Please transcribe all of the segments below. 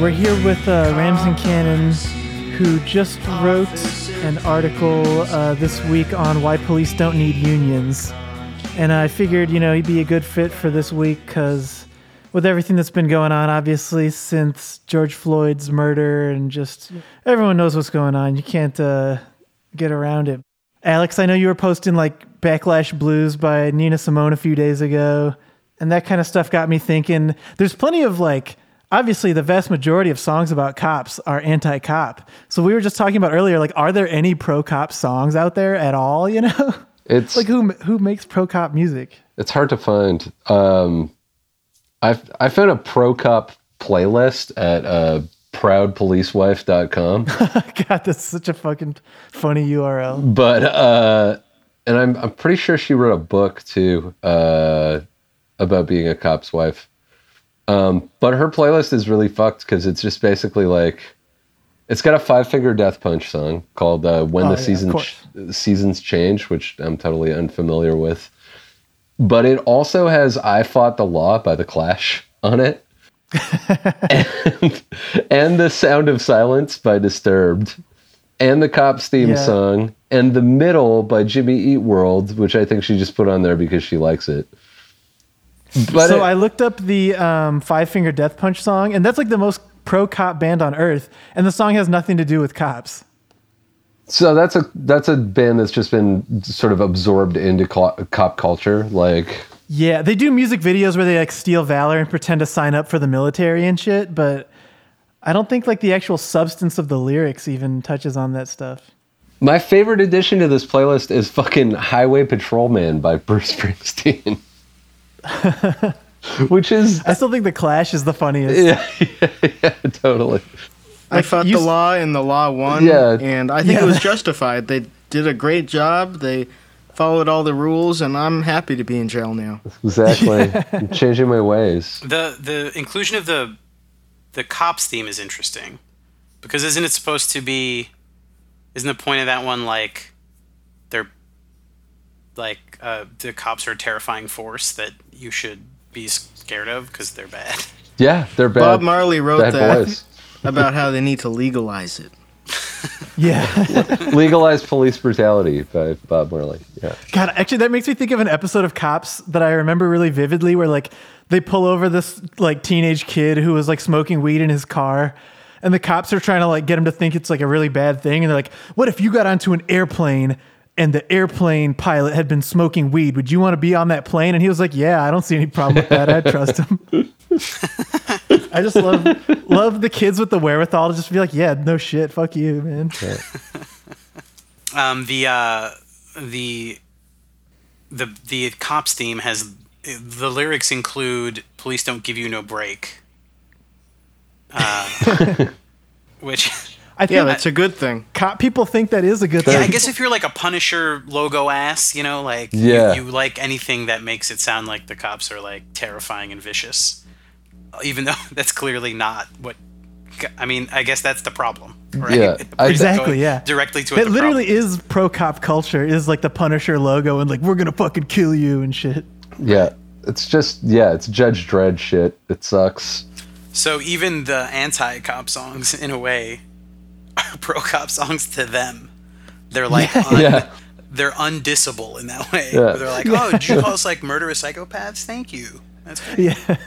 we're here with uh, Ramsin Canon, who just wrote an article uh, this week on why police don't need unions. And I figured, you know, he'd be a good fit for this week because with everything that's been going on, obviously, since George Floyd's murder and just everyone knows what's going on. You can't uh, get around it. Alex, I know you were posting like Backlash Blues by Nina Simone a few days ago, and that kind of stuff got me thinking. There's plenty of like, obviously, the vast majority of songs about cops are anti cop. So we were just talking about earlier, like, are there any pro cop songs out there at all, you know? It's like who who makes pro cop music? It's hard to find. Um, I've I found a pro cop playlist at uh, proudpolicewife.com. God, that's such a fucking funny URL. But uh, and I'm I'm pretty sure she wrote a book too uh, about being a cop's wife. Um, but her playlist is really fucked because it's just basically like it's got a five finger death punch song called uh, "When Oh, the yeah, Seasons Ch- Seasons Change," which I'm totally unfamiliar with. But it also has "I Fought the Law" by the Clash on it, and, and "The Sound of Silence" by Disturbed, and the Cops theme Yeah. song, and "The Middle" by Jimmy Eat World, which I think she just put on there because she likes it. But so it- I looked up the um, Five Finger Death Punch song, and that's like the most pro cop band on earth, and the song has nothing to do with cops. So that's a that's a band that's just been sort of absorbed into co- cop culture. Like, Yeah, they do music videos where they like steal valor and pretend to sign up for the military and shit, but I don't think like the actual substance of the lyrics even touches on that stuff. my favorite addition to this playlist is fucking "Highway Patrolman" by Bruce Springsteen, which is I still think the Clash is the funniest. yeah, yeah, yeah, totally. I fought you the s- law and the law won. Yeah. And I think Yeah. it was justified. They did a great job. They followed all the rules, and I'm happy to be in jail now. Exactly. I'm changing my ways. The the inclusion of the the cops theme is interesting because isn't it supposed to be? Isn't the point of that one like they're like uh, the cops are a terrifying force that you should be scared of because they're bad. Yeah, they're bad. Bob Marley wrote bad that boys. about how they need to legalize it. Yeah. Legalized police brutality by Bob Marley. Yeah. God, actually, that makes me think of an episode of Cops that I remember really vividly, where like they pull over this like teenage kid who was like smoking weed in his car, and the cops are trying to like get him to think it's like a really bad thing, and they're like, "What if you got onto an airplane?" And the airplane pilot had been smoking weed. Would you want to be on that plane? And he was like, "Yeah, I don't see any problem with that. I trust him." I just love love the kids with the wherewithal to just be like, "Yeah, no shit, fuck you, man." Um, the uh, the the the cops theme has the lyrics include "Police don't give you no break," uh, which I think Yeah, that's a good thing. cop people think that is a good thing. yeah. I guess if you're like a Punisher logo ass, you know, like Yeah. you, you like anything that makes it sound like the cops are like terrifying and vicious, even though that's clearly not what. I mean, I guess that's the problem, right? Yeah, Exactly, yeah. Directly to That the literally problem. is pro cop culture. Is like the Punisher logo and like we're gonna fucking kill you and shit. Yeah. It's just yeah, it's Judge Dredd shit. It sucks. So even the anti-cop songs, in a way, are pro-cop songs to them. They're like, un- Yeah. they're undissable in that way. Yeah. They're like, oh, did you call us like murderous psychopaths? Thank you. That's great. Yeah,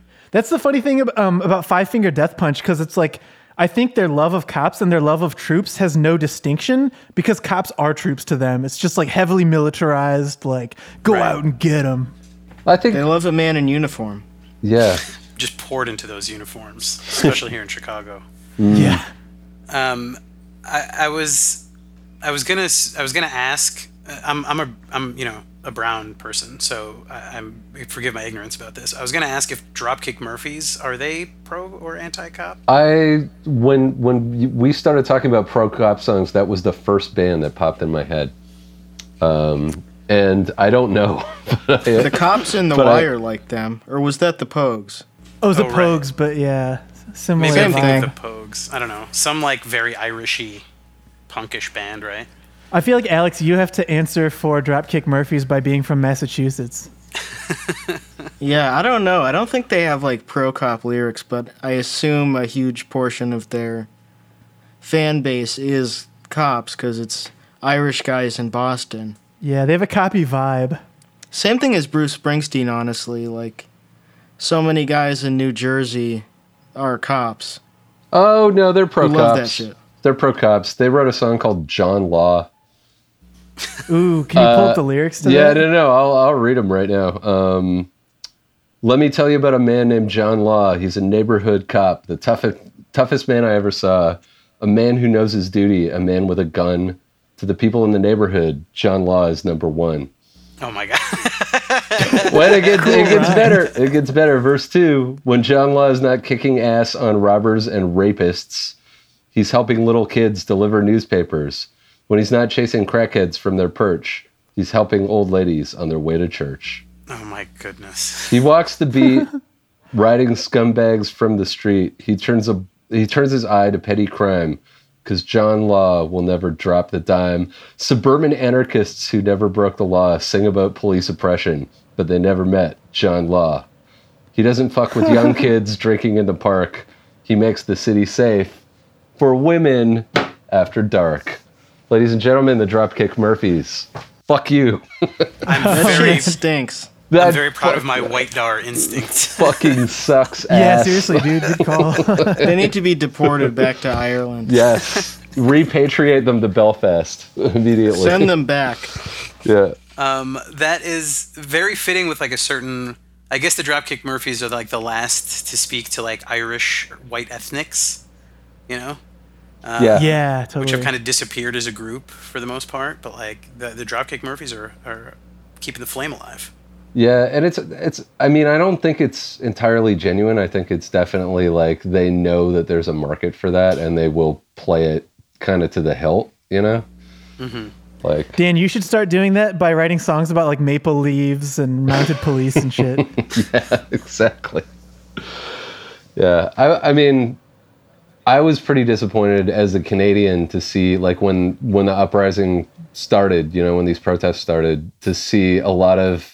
that's the funny thing ab- um, about Five Finger Death Punch because it's like I think their love of cops and their love of troops has no distinction because cops are troops to them. It's just like heavily militarized. Like go Right. out and get them. I think They love a man in uniform. yeah. Just poured into those uniforms, especially here in Chicago. Yeah, Um, I, I was, I was gonna, s- I was gonna ask. uh, I'm, I'm a, I'm, you know, a brown person, so I, I'm forgive my ignorance about this. I was gonna ask if Dropkick Murphys are they pro or anti-cop? I when when we started talking about pro cop songs, that was the first band that popped in my head. Um, and I don't know. I- The cops in The But I- Wire like them, or was that the Pogues? oh, it was the Oh, right. Pogues, but yeah, similar. Maybe I'm Same thing. of the Pogues. I don't know. Some like very Irishy, punkish band, right? I feel like Alex, you have to answer for Dropkick Murphys by being from Massachusetts. Yeah, I don't know. I don't think they have like pro cop lyrics, but I assume a huge portion of their fan base is cops because it's Irish guys in Boston. Yeah, they have a copy vibe. Same thing as Bruce Springsteen, honestly. Like, so many guys in New Jersey are cops. Oh no, they're pro cops. love that shit. They're pro cops. They wrote a song called John Law. Ooh, can you pull Uh, up the lyrics to Yeah, that? no, no, I'll I'll read them right now. Um, let me tell you about a man named John Law. He's a neighborhood cop, the toughest toughest man I ever saw. A man who knows his duty. A man with a gun. To the people in the neighborhood, John Law is number one. Oh my god. When it gets, it gets rhyme. better. It gets better. Verse two: When John Law is not kicking ass on robbers and rapists, he's helping little kids deliver newspapers. When he's not chasing crackheads from their perch, he's helping old ladies on their way to church. oh my goodness. He walks the beat, riding scumbags from the street. He turns a he turns his eye to petty crime, because John Law will never drop the dime. Suburban anarchists who never broke the law sing about police oppression, but they never met John Law. He doesn't fuck with young kids drinking in the park. He makes the city safe for women after dark. Ladies and gentlemen, the Dropkick Murphys. Fuck you. I'm That very shit stinks. That I'm very proud of my white dar instinct. fucking sucks Yeah, seriously, dude. Good call. They need to be deported back to Ireland. Yes. Repatriate them to Belfast immediately. Send them back. Yeah. Um, that is very fitting with like a certain. I guess the Dropkick Murphys are like the last to speak to like Irish white ethnics, you know, yeah. yeah, Totally. which have kind of disappeared as a group for the most part. But like the the Dropkick Murphys are are keeping the flame alive. Yeah, and it's it's I mean, I don't think it's entirely genuine. I think it's definitely like they know that there's a market for that and they will play it kind of to the hilt, you know? Mm-hmm. Like Dan, you should start doing that by writing songs about like maple leaves and mounted police and shit. Yeah, exactly. Yeah, I, I mean, I was pretty disappointed as a Canadian to see like when when the uprising started, you know, when these protests started, to see a lot of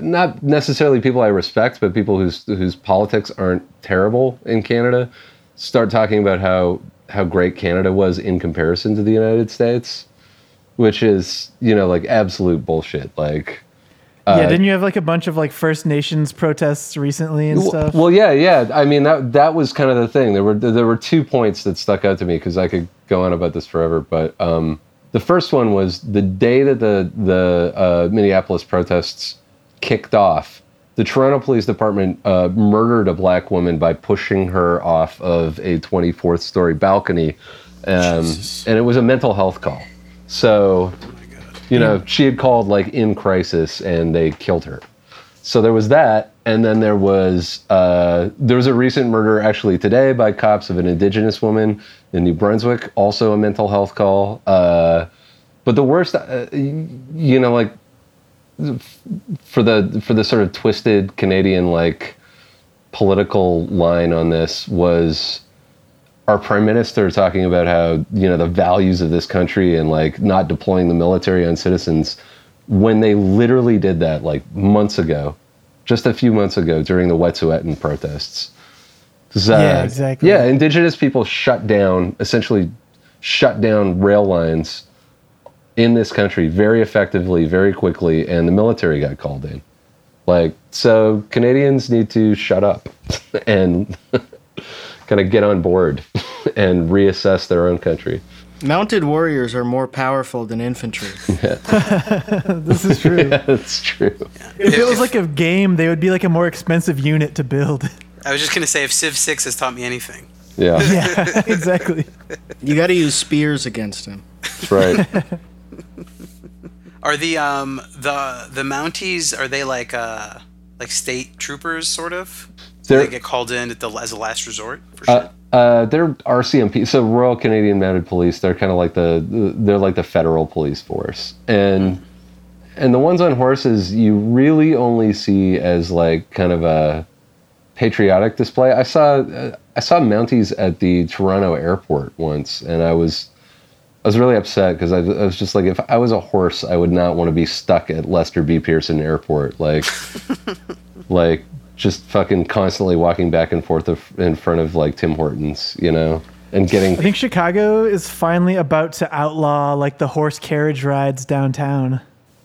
not necessarily people I respect, but people whose whose politics aren't terrible in Canada start talking about how how great Canada was in comparison to the United States, which is you know like absolute bullshit. Like yeah, didn't you have like a bunch of like First Nations protests recently and Well- stuff? Well, yeah, yeah. I mean, that that was kind of the thing. There were there were two points that stuck out to me because I could go on about this forever. But um, the first one was the day that the the uh, Minneapolis protests kicked off. The Toronto Police Department uh, murdered a black woman by pushing her off of a 24th story balcony, um, and it was a mental health call. So, you know, she had called like in crisis, and they killed her. So there was that, and then there was uh, there was a recent murder actually today by cops of an indigenous woman in New Brunswick, also a mental health call. Uh, but the worst, uh, you know, like for the for the sort of twisted Canadian like political line on this was our prime minister talking about how you know the values of this country and like not deploying the military on citizens when they literally did that like months ago just a few months ago during the Wet'suwet'en protests uh, Yeah, exactly. yeah indigenous people shut down essentially shut down rail lines in this country very effectively very quickly and the military got called in like so canadians need to shut up and kind of get on board and reassess their own country. Mounted warriors are more powerful than infantry. Yeah. this is true. That's true. If it was like a game, they would be like a more expensive unit to build. I was just gonna say if Civ Six has taught me anything, Yeah, Yeah, exactly. You got to use spears against him. that's right. are the um the the Mounties are they like uh like state troopers sort of? Do They're- get called in at the as a last resort for sure. Uh, uh, they're RCMP, so Royal Canadian Mounted Police. They're kind of like the they're like the federal police force, and and the ones on horses you really only see as like kind of a patriotic display. I saw uh, I saw Mounties at the Toronto airport once, and I was I was really upset because I, I was just like, if I was a horse, I would not want to be stuck at Lester B. Pearson Airport, like, like just fucking constantly walking back and forth of- in front of like Tim Hortons, you know, and getting I think Chicago is finally about to outlaw like the horse carriage rides downtown.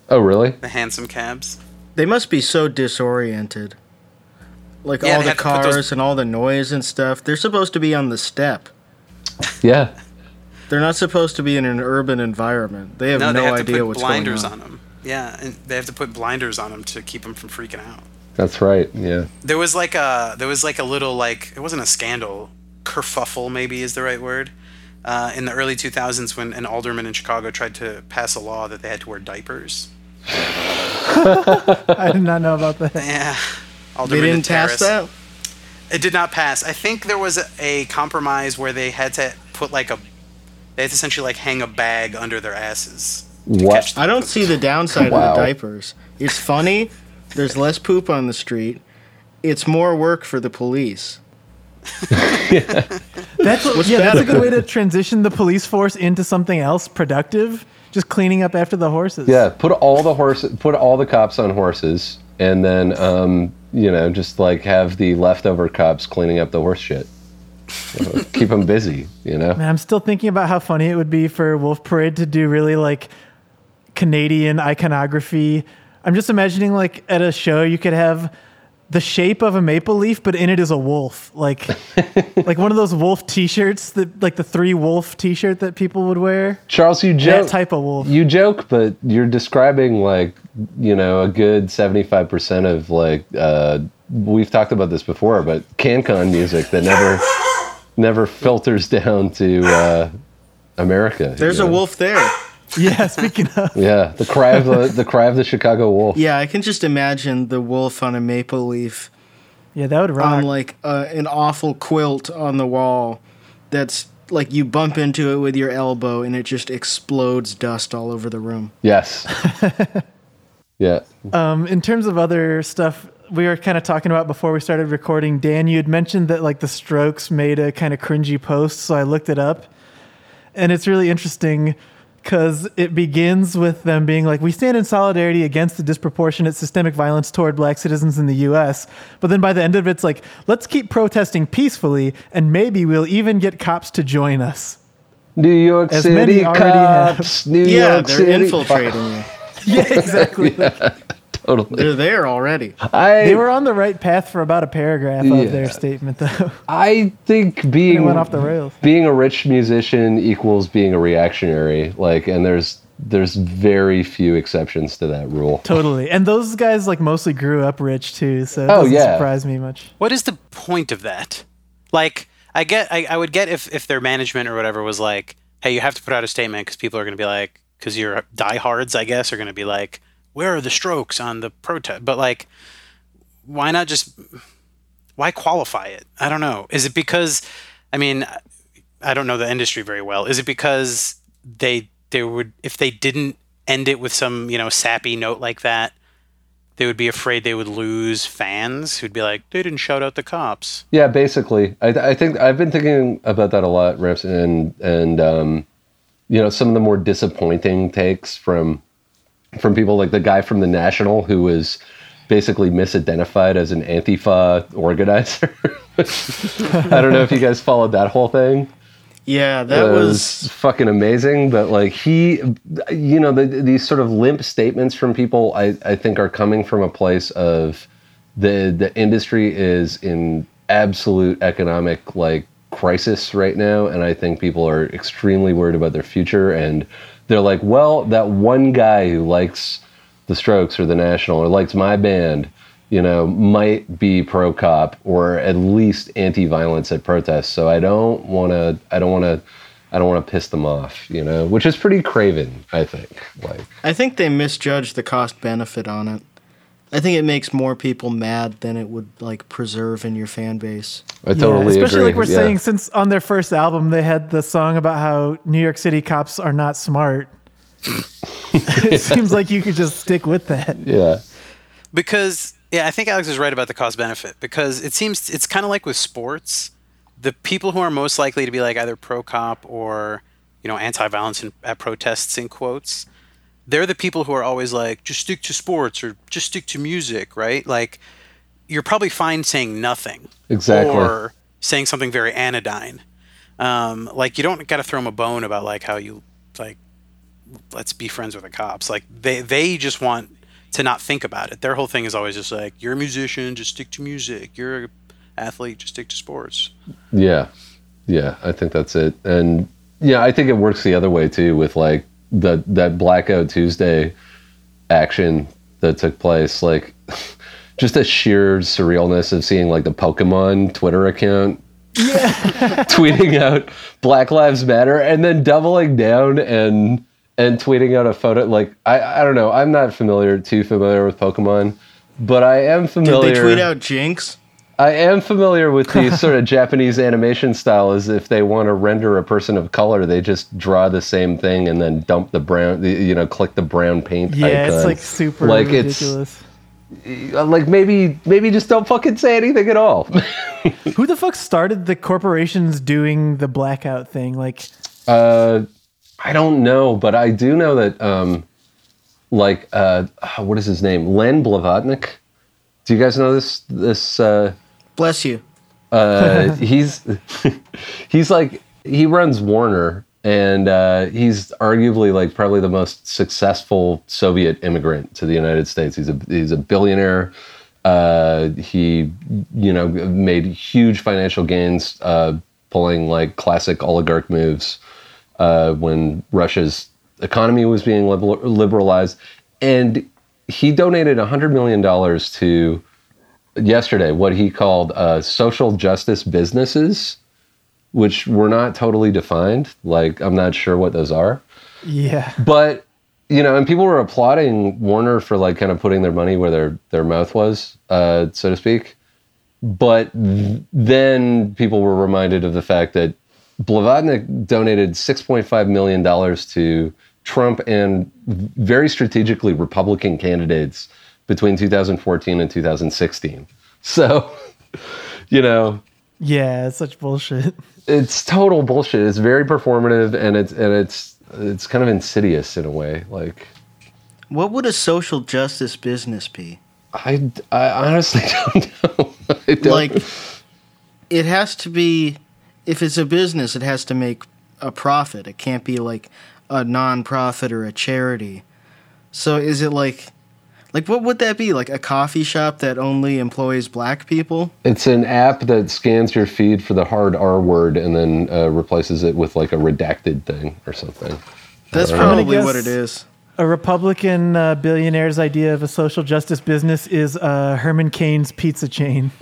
Oh, really? The hansom cabs. They must be so disoriented. Like Yeah, all the have to put cars those- and all the noise and stuff. They're supposed to be on the step. Yeah. They're not supposed to be in an urban environment. They have No, no, they have idea to put what's blinders going on. on. them. Yeah, and they have to put blinders on them to keep them from freaking out. That's right. Yeah. There was like a there was like a little like it wasn't a scandal, kerfuffle maybe is the right word. Uh, in the early 2000s, when an alderman in Chicago tried to pass a law that they had to wear diapers. I did not know about that. Yeah, They didn't pass that. It did not pass. I think there was a, a compromise where they had to put like a, they had to essentially like hang a bag under their asses. What? I don't see the downside Wow. of the diapers. It's funny. There's less poop on the street. It's more work for the police. That's What's yeah, that's a good way to transition the police force into something else productive. Just cleaning up after the horses. Yeah. Put all the horse, put all the cops on horses, and then um, you know, just like have the leftover cops cleaning up the horse shit. Keep them busy, you know. Man, I'm still thinking about how funny it would be for Wolf Parade to do really like Canadian iconography. I'm just imagining like at a show you could have the shape of a maple leaf, but in it is a wolf, like like one of those wolf T-shirts that like the three wolf T-shirt that people would wear. Charles, you That joke. type of wolf. You joke, but you're describing like you know a good seventy-five percent of like uh, we've talked about this before, but CanCon music that never never filters down to uh, America. There's you a know? wolf there. yeah, speaking of, Yeah, the cry of the the cry of the Chicago wolf. Yeah, I can just imagine the wolf on a maple leaf yeah, that would rock. on like uh, an awful quilt on the wall. That's like you bump into it with your elbow and it just explodes dust all over the room. Yes. yeah. Um, in terms of other stuff we were kind of talking about before we started recording, Dan, you had mentioned that like the Strokes made a kind of cringy post, so I looked it up, and it's really interesting because it begins with them being like, "We stand in solidarity against the disproportionate systemic violence toward Black citizens in the U.S." But then by the end of it, it's like, "Let's keep protesting peacefully, and maybe we'll even get cops to join us." New York As City many already have. cops. New yeah, York they're City. infiltrating you. Yeah, exactly. Totally. They're there already. I They were on the right path for about a paragraph Yeah. of their statement, though. I think being went off the rails. being a rich musician equals being a reactionary. Like, and there's there's very few exceptions to that rule. Totally. And those guys like mostly grew up rich too, so it Oh, doesn't yeah. surprise me much. What is the point of that? Like, I get, I, I would get if if their management or whatever was like, hey, you have to put out a statement because people are going to be like, because you're diehards, I guess, are going to be like, where are the strokes on the protest? But like, why not just, why qualify it? I don't know. Is it because, I mean, I don't know the industry very well. Is it because they they would if they didn't end it with some you know sappy note like that, they would be afraid they would lose fans who'd be like, they didn't shout out the cops. Yeah, basically. I, I think I've been thinking about that a lot, Rips, and and um, you know some of the more disappointing takes from from people like the guy from the National who was basically misidentified as an Antifa organizer. I don't know if you guys followed that whole thing. Yeah, that It was fucking amazing. But like he, you know, the, these sort of limp statements from people, I, I think are coming from a place of the the industry is in absolute economic like crisis right now, and I think people are extremely worried about their future, and they're like, well, that one guy who likes the Strokes or the National or likes my band. You know, might be pro cop or at least anti violence at protests. So I don't want to. I don't want to. I don't want to piss them off. You know, which is pretty craven. I think. Like, I think they misjudged the cost benefit on it. I think it makes more people mad than it would like preserve in your fan base. I totally especially agree. like we're yeah. saying since on their first album they had the song about how New York City cops are not smart. it seems like you could just stick with that. Yeah. Because yeah, I think Alex is right about the cost benefit because it seems it's kind of like with sports. The people who are most likely to be like either pro cop or you know, anti-violence in, at protests in quotes, they're the people who are always like, just stick to sports or just stick to music, right? Like, you're probably fine saying nothing, Exactly. or saying something very anodyne. Um, like, you don't got to throw them a bone about like how you like, let's be friends with the cops. Like, they they just want to not think about it. Their whole thing is always just like, you're a musician, just stick to music. You're a athlete, just stick to sports. Yeah. Yeah, I think that's it. And yeah, I think it works the other way too with like the that Blackout Tuesday action that took place like just the sheer surrealness of seeing like the Pokemon Twitter account tweeting out Black Lives Matter and then doubling down and and tweeting out a photo. Like I I don't know, I'm not familiar too familiar with Pokemon, but I am familiar Did they tweet out Jynx? I am familiar with the sort of Japanese animation style. Is if they want to render a person of color, they just draw the same thing and then dump the brown, you know, click the brown paint. Yeah, icon. it's like super Like, it's- ridiculous. Uh, like maybe maybe just don't fucking say anything at all. Who the fuck started the corporations doing the blackout thing? Like, uh, I don't know, but I do know that um, like uh, what is his name, Len Blavatnik. Do you guys know this this? Uh, Bless you. uh, he's he's like he runs Warner, and uh, he's arguably like probably the most successful Soviet immigrant to the United States. He's a he's a billionaire. Uh, he you know made huge financial gains uh, pulling like classic oligarch moves uh, when Russia's economy was being liberalized, and he donated hundred million dollars to yesterday what he called uh, social justice businesses, which were not totally defined. Like, I'm not sure what those are. yeah, But, you know, and people were applauding Warner for like kind of putting their money where their, their mouth was, uh, so to speak. But th- then people were reminded of the fact that Blavatnik donated $6.5 million to Trump and very strategically Republican candidates between 2014 and 2016. So, you know, yeah, it's such bullshit. it's total bullshit. It's very performative and it's and it's it's kind of insidious in a way. Like What would a social justice business be? I, I honestly don't know. I don't, Like, it has to be, if it's a business, it has to make a profit. It can't be like a non-profit or a charity. So is it like, like what would that be? Like a coffee shop that only employs black people? it's an app that scans your feed for the hard R word and then uh, replaces it with like a redacted thing or something. That's probably what it is. A Republican uh, billionaire's idea of a social justice business is uh, Herman Cain's pizza chain.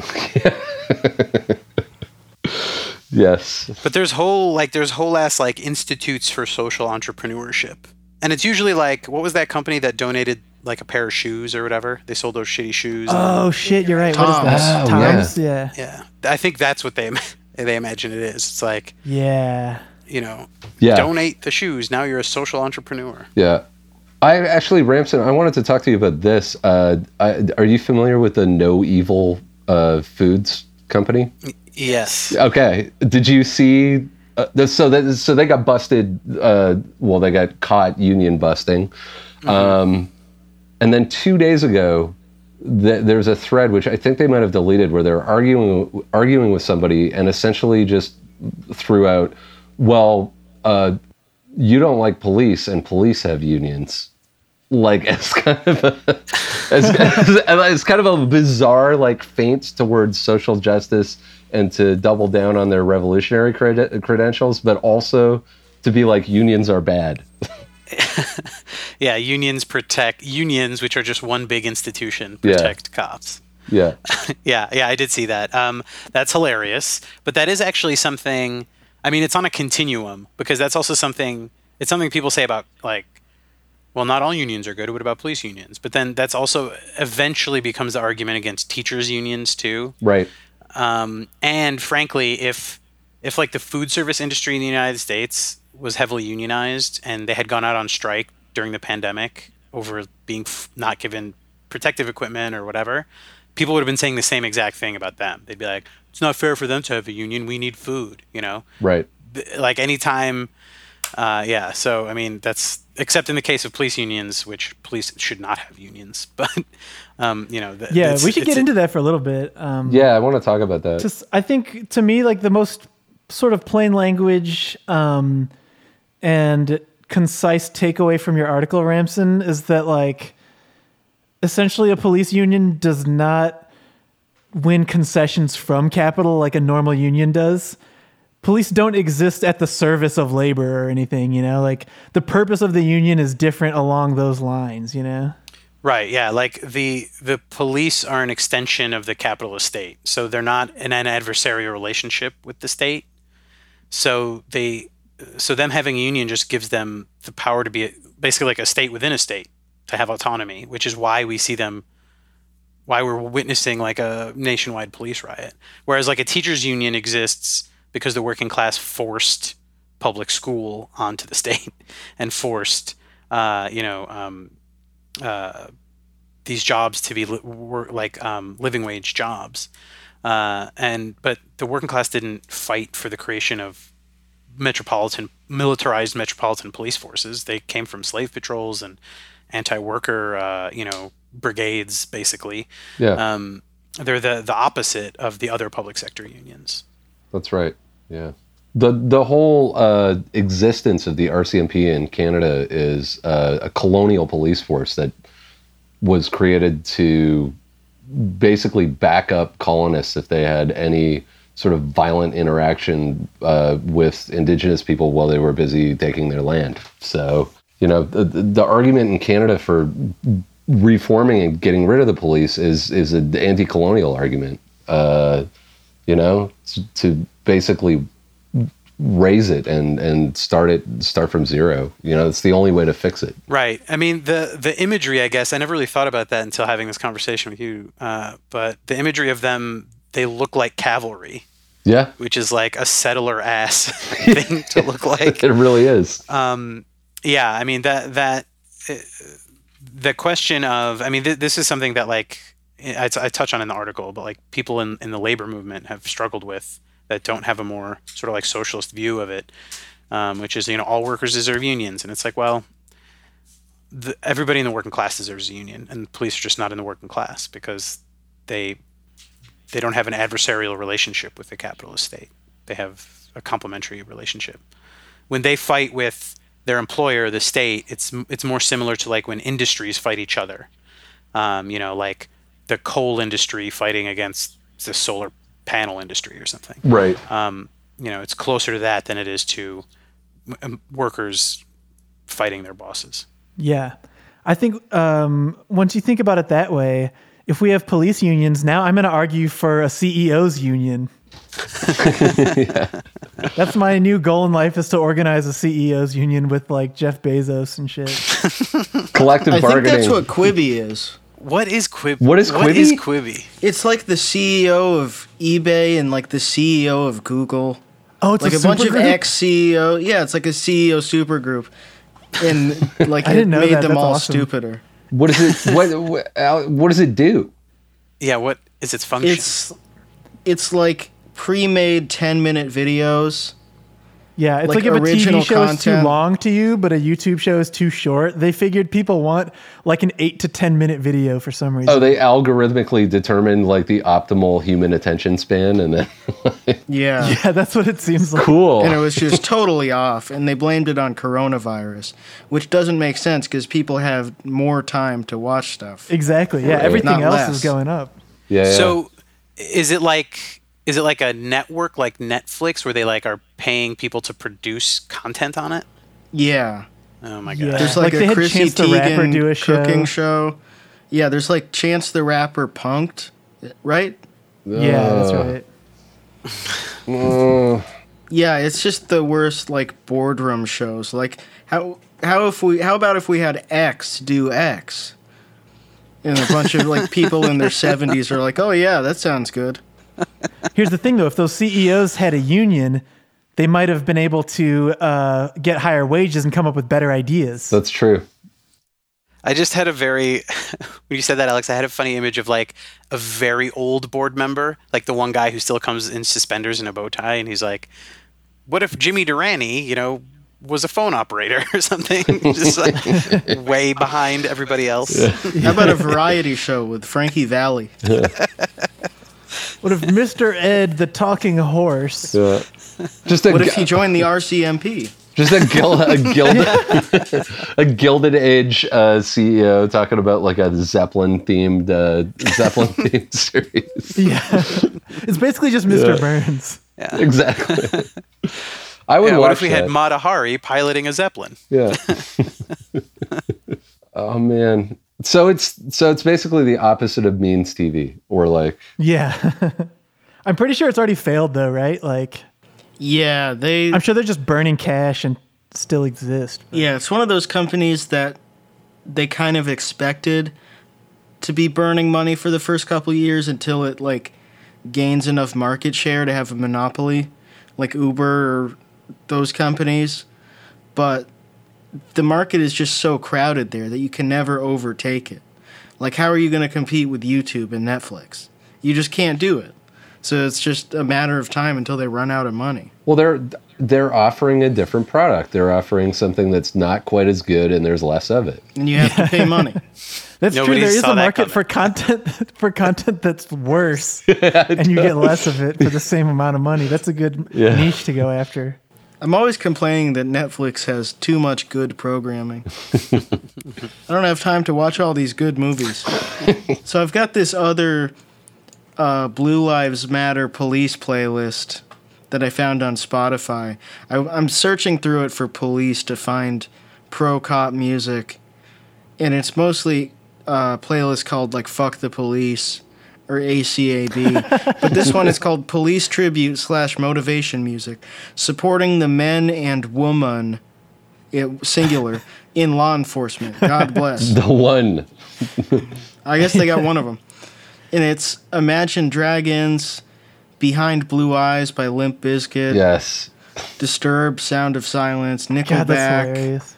Yes. But there's whole like there's whole ass like institutes for social entrepreneurship. And it's usually like what was that company that donated like a pair of shoes or whatever? They sold those shitty shoes. Oh shit, you're right. What is that? Oh, yeah. Tom's? Yeah. yeah. I think that's what they they imagine it is. It's like, Yeah. you know, Yeah. donate the shoes. Now you're a social entrepreneur. Yeah. I actually, Ramsin, I wanted to talk to you about this. Uh, I, are you familiar with the No Evil uh, Foods company? Yes. Okay. Did you see? Uh, so that so they got busted. Uh, well, they got caught union busting, um, and then two days ago, th- there's a thread which I think they might have deleted where they're arguing arguing with somebody and essentially just threw out, well, uh, you don't like police and police have unions. Like as kind of a, as, as, as kind of a bizarre like feint towards social justice and to double down on their revolutionary credi- credentials, but also to be like unions are bad. Yeah, unions protect unions, which are just one big institution, Yeah. protect cops. Yeah, Yeah, yeah, I did see that. Um, that's hilarious. But that is actually something. I mean, it's on a continuum because that's also something. It's something people say about like, well, not all unions are good. What about police unions? But then that's also eventually becomes the argument against teachers unions too. right. Um, and frankly, if if like the food service industry in the United States was heavily unionized and they had gone out on strike during the pandemic over being f- not given protective equipment or whatever, people would have been saying the same exact thing about them. They'd be like, "It's not fair for them to have a union. We need food," you know. Right. Th- Like anytime Uh, yeah. So I mean, that's except in the case of police unions, which police should not have unions. But um, you know, th- Yeah, we should get into that for a little bit. Um, Yeah, I want to talk about that. just I think to me like the most sort of plain language um, and concise takeaway from your article, Ramsin, is that like essentially a police union does not win concessions from capital like a normal union does. Police don't exist at the service of labor or anything, you know. Like the purpose of the union is different along those lines, you know. Right. Yeah. Like the the police are an extension of the capitalist state, so they're not in an adversarial relationship with the state. So they, so them having a union just gives them the power to be basically like a state within a state to have autonomy, which is why we see them, why we're witnessing like a nationwide police riot. Whereas like a teachers union exists because the working class forced public school onto the state and forced, uh, you know. Um, uh, these jobs to be li- like um, living wage jobs, uh, and but the working class didn't fight for the creation of metropolitan militarized metropolitan police forces. They came from slave patrols and anti-worker, uh, you know, brigades, basically. yeah, Um, they're the the opposite of the other public sector unions. that's right. Yeah. The the whole uh, existence of the RCMP in Canada is uh, a colonial police force that was created to basically back up colonists if they had any sort of violent interaction uh, with indigenous people while they were busy taking their land. So, you know, the, the argument in Canada for reforming and getting rid of the police is is an anti-colonial argument. Uh, you know, to, to basically raise it and and start it start from zero. You know, it's the only way to fix it. Right. I mean, the the imagery. I guess I never really thought about that until having this conversation with you. Uh, but the imagery of them, they look like cavalry. Yeah, which is like a settler ass thing to look like. it really is. Um, yeah, I mean that that uh, the question of I mean th- this is something that like I, t- I touch on in the article, but like people in in the labor movement have struggled with that don't have a more sort of like socialist view of it, um, which is you know all workers deserve unions, and it's like well. The, everybody in the working class deserves a union, and the police are just not in the working class because they they don't have an adversarial relationship with the capitalist state. They have a complementary relationship. When they fight with their employer, the state, it's it's more similar to like when industries fight each other. Um, you know, like the coal industry fighting against the solar panel industry or something. Right. Um, you know, it's closer to that than it is to um, workers fighting their bosses. Yeah. I think um, once you think about it that way, if we have police unions, now I'm going to argue for a CEO's union. That's my new goal in life is to organize a CEO's union with like Jeff Bezos and shit. Collective I think bargaining. that's what Quibi is. What is Quibi? What is What is Quibi? Quibi? It's like the CEO of eBay and like the CEO of Google. Oh, it's like a, a, bunch of ex CEO. Yeah, it's like a CEO supergroup, and like I it didn't know made that. them That's all awesome. stupider. What is it? what, what uh, what does it do? Yeah, what is its function? It's it's like pre-made ten minute videos. Yeah, it's like like, if a TV show is too long to you, but a YouTube show is too short. They figured people want like an eight to ten minute video for some reason. Oh, they algorithmically determined like the optimal human attention span, and then Yeah. yeah, that's what it seems like. cool. And it was just totally off, and they blamed it on coronavirus, which doesn't make sense because people have more time to watch stuff. Exactly. Yeah, Right. everything Not else less. is going up. yeah, yeah. So, is it like is it like a network like Netflix where they like are paying people to produce content on it? Yeah. Oh my Yeah. god! There's Like like, a Chrissy Chance the Rapper Teigen do a cooking show. show. Yeah, there's like Chance the Rapper punked, right? Yeah, that's Uh, right. uh, Yeah, it's just the worst like boardroom shows. Like how how if we how about if we had X do X? And a bunch of like people in their 70s are like, "Oh yeah, that sounds good." Here's the thing though: if those CEOs had a union, they might have been able to uh, get higher wages and come up with better ideas. that's true. I just had a very when you said that, Alex. I had a funny image of like a very old board member, like the one guy who still comes in suspenders and a bow tie, and he's like, "What if Jimmy Durante, you know, was a phone operator or something, just like way behind everybody else. How about a variety show with Frankie Valli? What if Mr. Ed, the talking horse? Yeah. Just a What if gu- he joined the RCMP? just a, gil- a gilded a gilded age uh, CEO talking about like a Zeppelin themed uh, Zeppelin themed series. Yeah. it's basically just Mr. Yeah. Burns. Yeah. Exactly. I would Yeah, watch what if we that. had Mata Hari piloting a Zeppelin? Yeah. oh man. So it's so it's basically the opposite of means TV, or like Yeah. I'm pretty sure it's already failed though, right? Like Yeah, they. I'm sure they're just burning cash and still exist. Yeah, it's one of those companies that they kind of expected to be burning money for the first couple of years until it like gains enough market share to have a monopoly, like Uber or those companies. But the market is just so crowded there that you can never overtake it. Like, how are you going to compete with YouTube and Netflix? You just can't do it. So it's just a matter of time until they run out of money. well they're they're offering a different product. They're offering something that's not quite as good and there's less of it. And you have to pay money. That's Nobody true. There is a market for content for content that's worse, and you get less of it for the same amount of money. That's a good Yeah. niche to go after. I'm always complaining that Netflix has too much good programming. I don't have time to watch all these good movies. so I've got this other uh, Blue Lives Matter police playlist that I found on Spotify. I, I'm searching through it for police to find pro cop music, and it's mostly a playlist called like "Fuck the Police" or ACAB. but this one is called Police Tribute slash Motivation Music, supporting the men and woman, it, singular, in law enforcement. God bless. The one. I guess they got one of them. And it's Imagine Dragons, Behind Blue Eyes by Limp Bizkit, Yes. Disturbed, Sound of Silence, God, that's Nickelback, hilarious.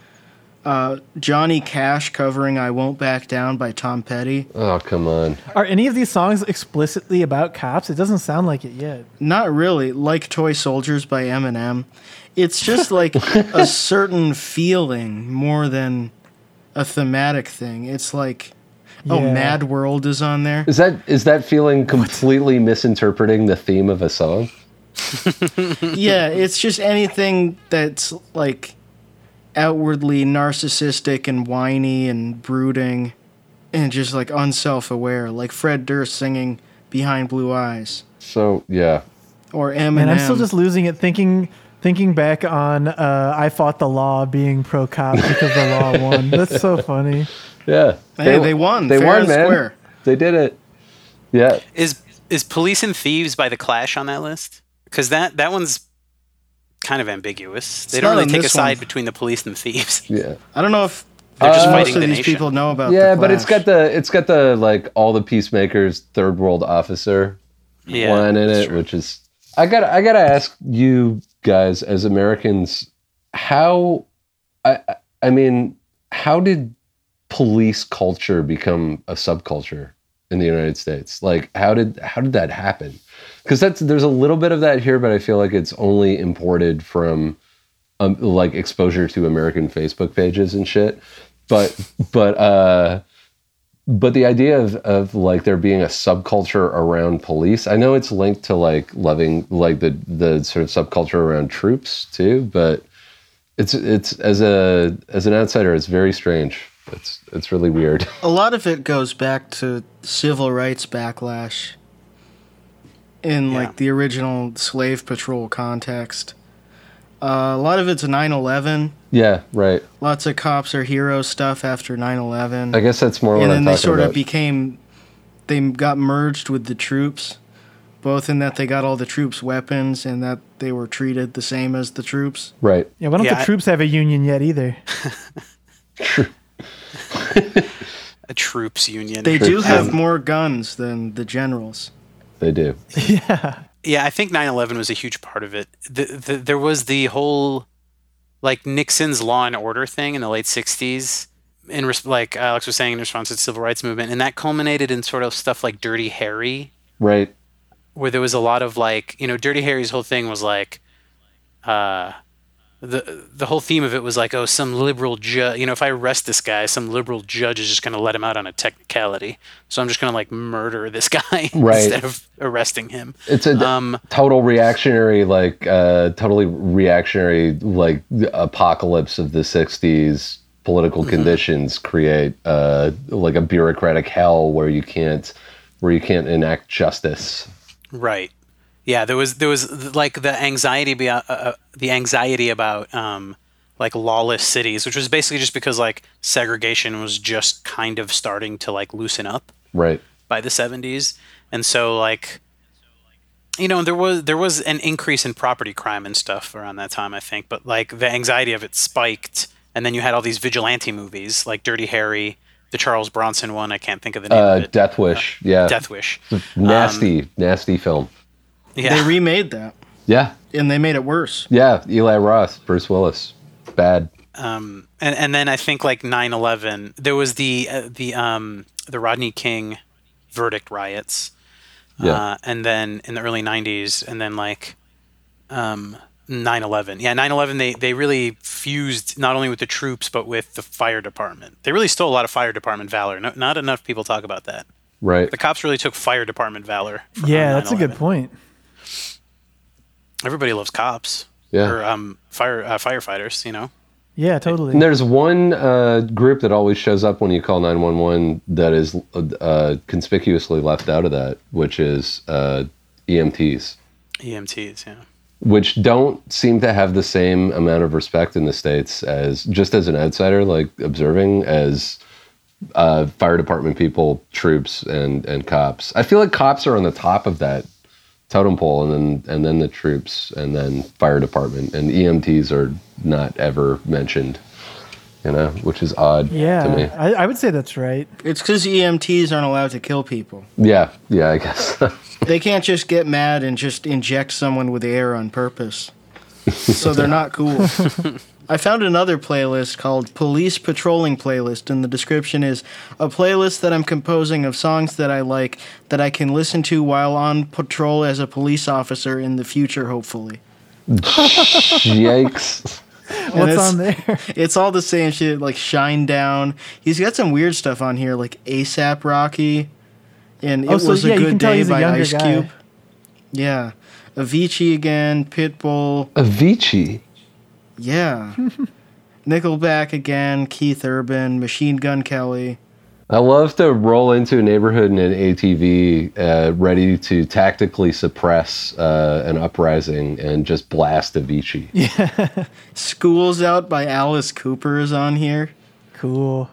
Uh, Johnny Cash covering I Won't Back Down by Tom Petty. Oh come on. Are any of these songs explicitly about cops? It doesn't sound like it yet. Not really, like Toy Soldiers by Eminem. It's just like a certain feeling more than a thematic thing. It's like, oh, Mad World is on there. Is that is that feeling completely misinterpreting the theme of a song? yeah, it's just anything that's like outwardly narcissistic and whiny and brooding and just like unself-aware, like Fred Durst singing "Behind Blue Eyes" So yeah. or Eminem. And I'm still just losing it thinking thinking back on uh, I fought the law being pro cop because the law won. That's so funny. Yeah. Hey, they won, They fair won, and man. square. They did it. Yeah. Is is Police and Thieves by the Clash on that list? Because that that one's kind of ambiguous. They It's don't really take a side one. between the police and the thieves. Yeah. I don't know if They're just Uh, most of the these nation. people know about. Yeah, the but it's got the it's got the like all the peacemakers third world officer Yeah, line in it, true. which is I got to I got to ask you guys as Americans how I I- I mean how did police culture become a subculture in the United States? Like how did how did that happen? Cuz that's there's a little bit of that here but I feel like it's only imported from um, like exposure to American Facebook pages and shit. But but uh but the idea of, of like there being a subculture around police, I know it's linked to like loving like the the sort of subculture around troops too, but it's it's as a as an outsider, it's very strange. It's it's really weird. a lot of it goes back to civil rights backlash in Yeah. like the original slave patrol context. Uh, a lot of it's 9/11. yeah, right. Lots of cops are hero stuff after 9/11. I guess that's more what and I'm then they talking sort about. of became they got merged with the troops both in that they got all the troops weapons and that they were treated the same as the troops right. Yeah, why don't Yeah, the I- troops have a union yet either? A troops union. they do have more guns than the generals They do. yeah. Yeah, I think 9/11 was a huge part of it. The, the, there was the whole like Nixon's Law and Order thing in the late 60s, in res- like Alex was saying in response to the civil rights movement, and that culminated in sort of stuff like Dirty Harry, Right. where there was a lot of like you know Dirty Harry's whole thing was like, uh, the the whole theme of it was like, oh, some liberal judge. You know, if I arrest this guy, some liberal judge is just going to let him out on a technicality. So I'm just going to like murder this guy Right. instead of arresting him. It's a Um, total reactionary, like uh, totally reactionary, like apocalypse of the '60s. Political conditions create uh, like a bureaucratic hell where you can't, where you can't enact justice. Right. Yeah, there was there was like the anxiety be- uh, uh, the anxiety about um like lawless cities, which was basically just because like segregation was just kind of starting to like loosen up Right. by the 70s. And so like you know, there was there was an increase in property crime and stuff around that time, I think, but like the anxiety of it spiked and then you had all these vigilante movies like Dirty Harry, the Charles Bronson one, I can't think of the name Uh, of it. Death Wish. Yeah. Death Wish. Nasty, nasty film. Yeah. They remade that, Yeah. and they made it worse. Yeah. Eli Roth, Bruce Willis. Bad. um, and and then I think like 9/11, there was the uh, the um the Rodney King verdict riots, Yeah. uh, and then in the early 90s, and then like um 9/11, yeah, 9/11 they they really fused not only with the troops but with the fire department. They really stole a lot of fire department valor. No, not enough people talk about that. Right. The cops really took fire department valor. from Yeah, that's a good point. Everybody loves cops. Yeah. Or um fire uh, firefighters, you know. Yeah, totally. And there's one uh, group that always shows up when you call 911 that is uh, conspicuously left out of that, which is uh, EMTs, EMTs, yeah. which don't seem to have the same amount of respect in the States as just as an outsider, like observing as uh, fire department people, troops, and, and cops. I feel like cops are on the top of that totem pole and then and then the troops and then fire department and EMTs are not ever mentioned you know which is odd to me yeah, I, I would say that's right. It's because EMTs aren't allowed to kill people. yeah yeah i guess They can't just get mad and just inject someone with air on purpose. So they're not cool. I found another playlist called Police Patrolling Playlist, and the description is a playlist that I'm composing of songs that I like that I can listen to while on patrol as a police officer in the future, hopefully. yikes What's it's- on there? It's all the same shit, like Shinedown. He's got some weird stuff on here, like ASAP Rocky, and oh, It Oh, so Was yeah, a Good Day by Ice guy. Cube. Yeah. Avicii again, Pitbull. avicii Yeah. Nickelback again, Keith Urban, Machine Gun Kelly. i love to roll into a neighborhood in an atv uh, ready to tactically suppress uh, an uprising and just blast avicii Yeah, Schools Out by Alice Cooper is on here. Cool.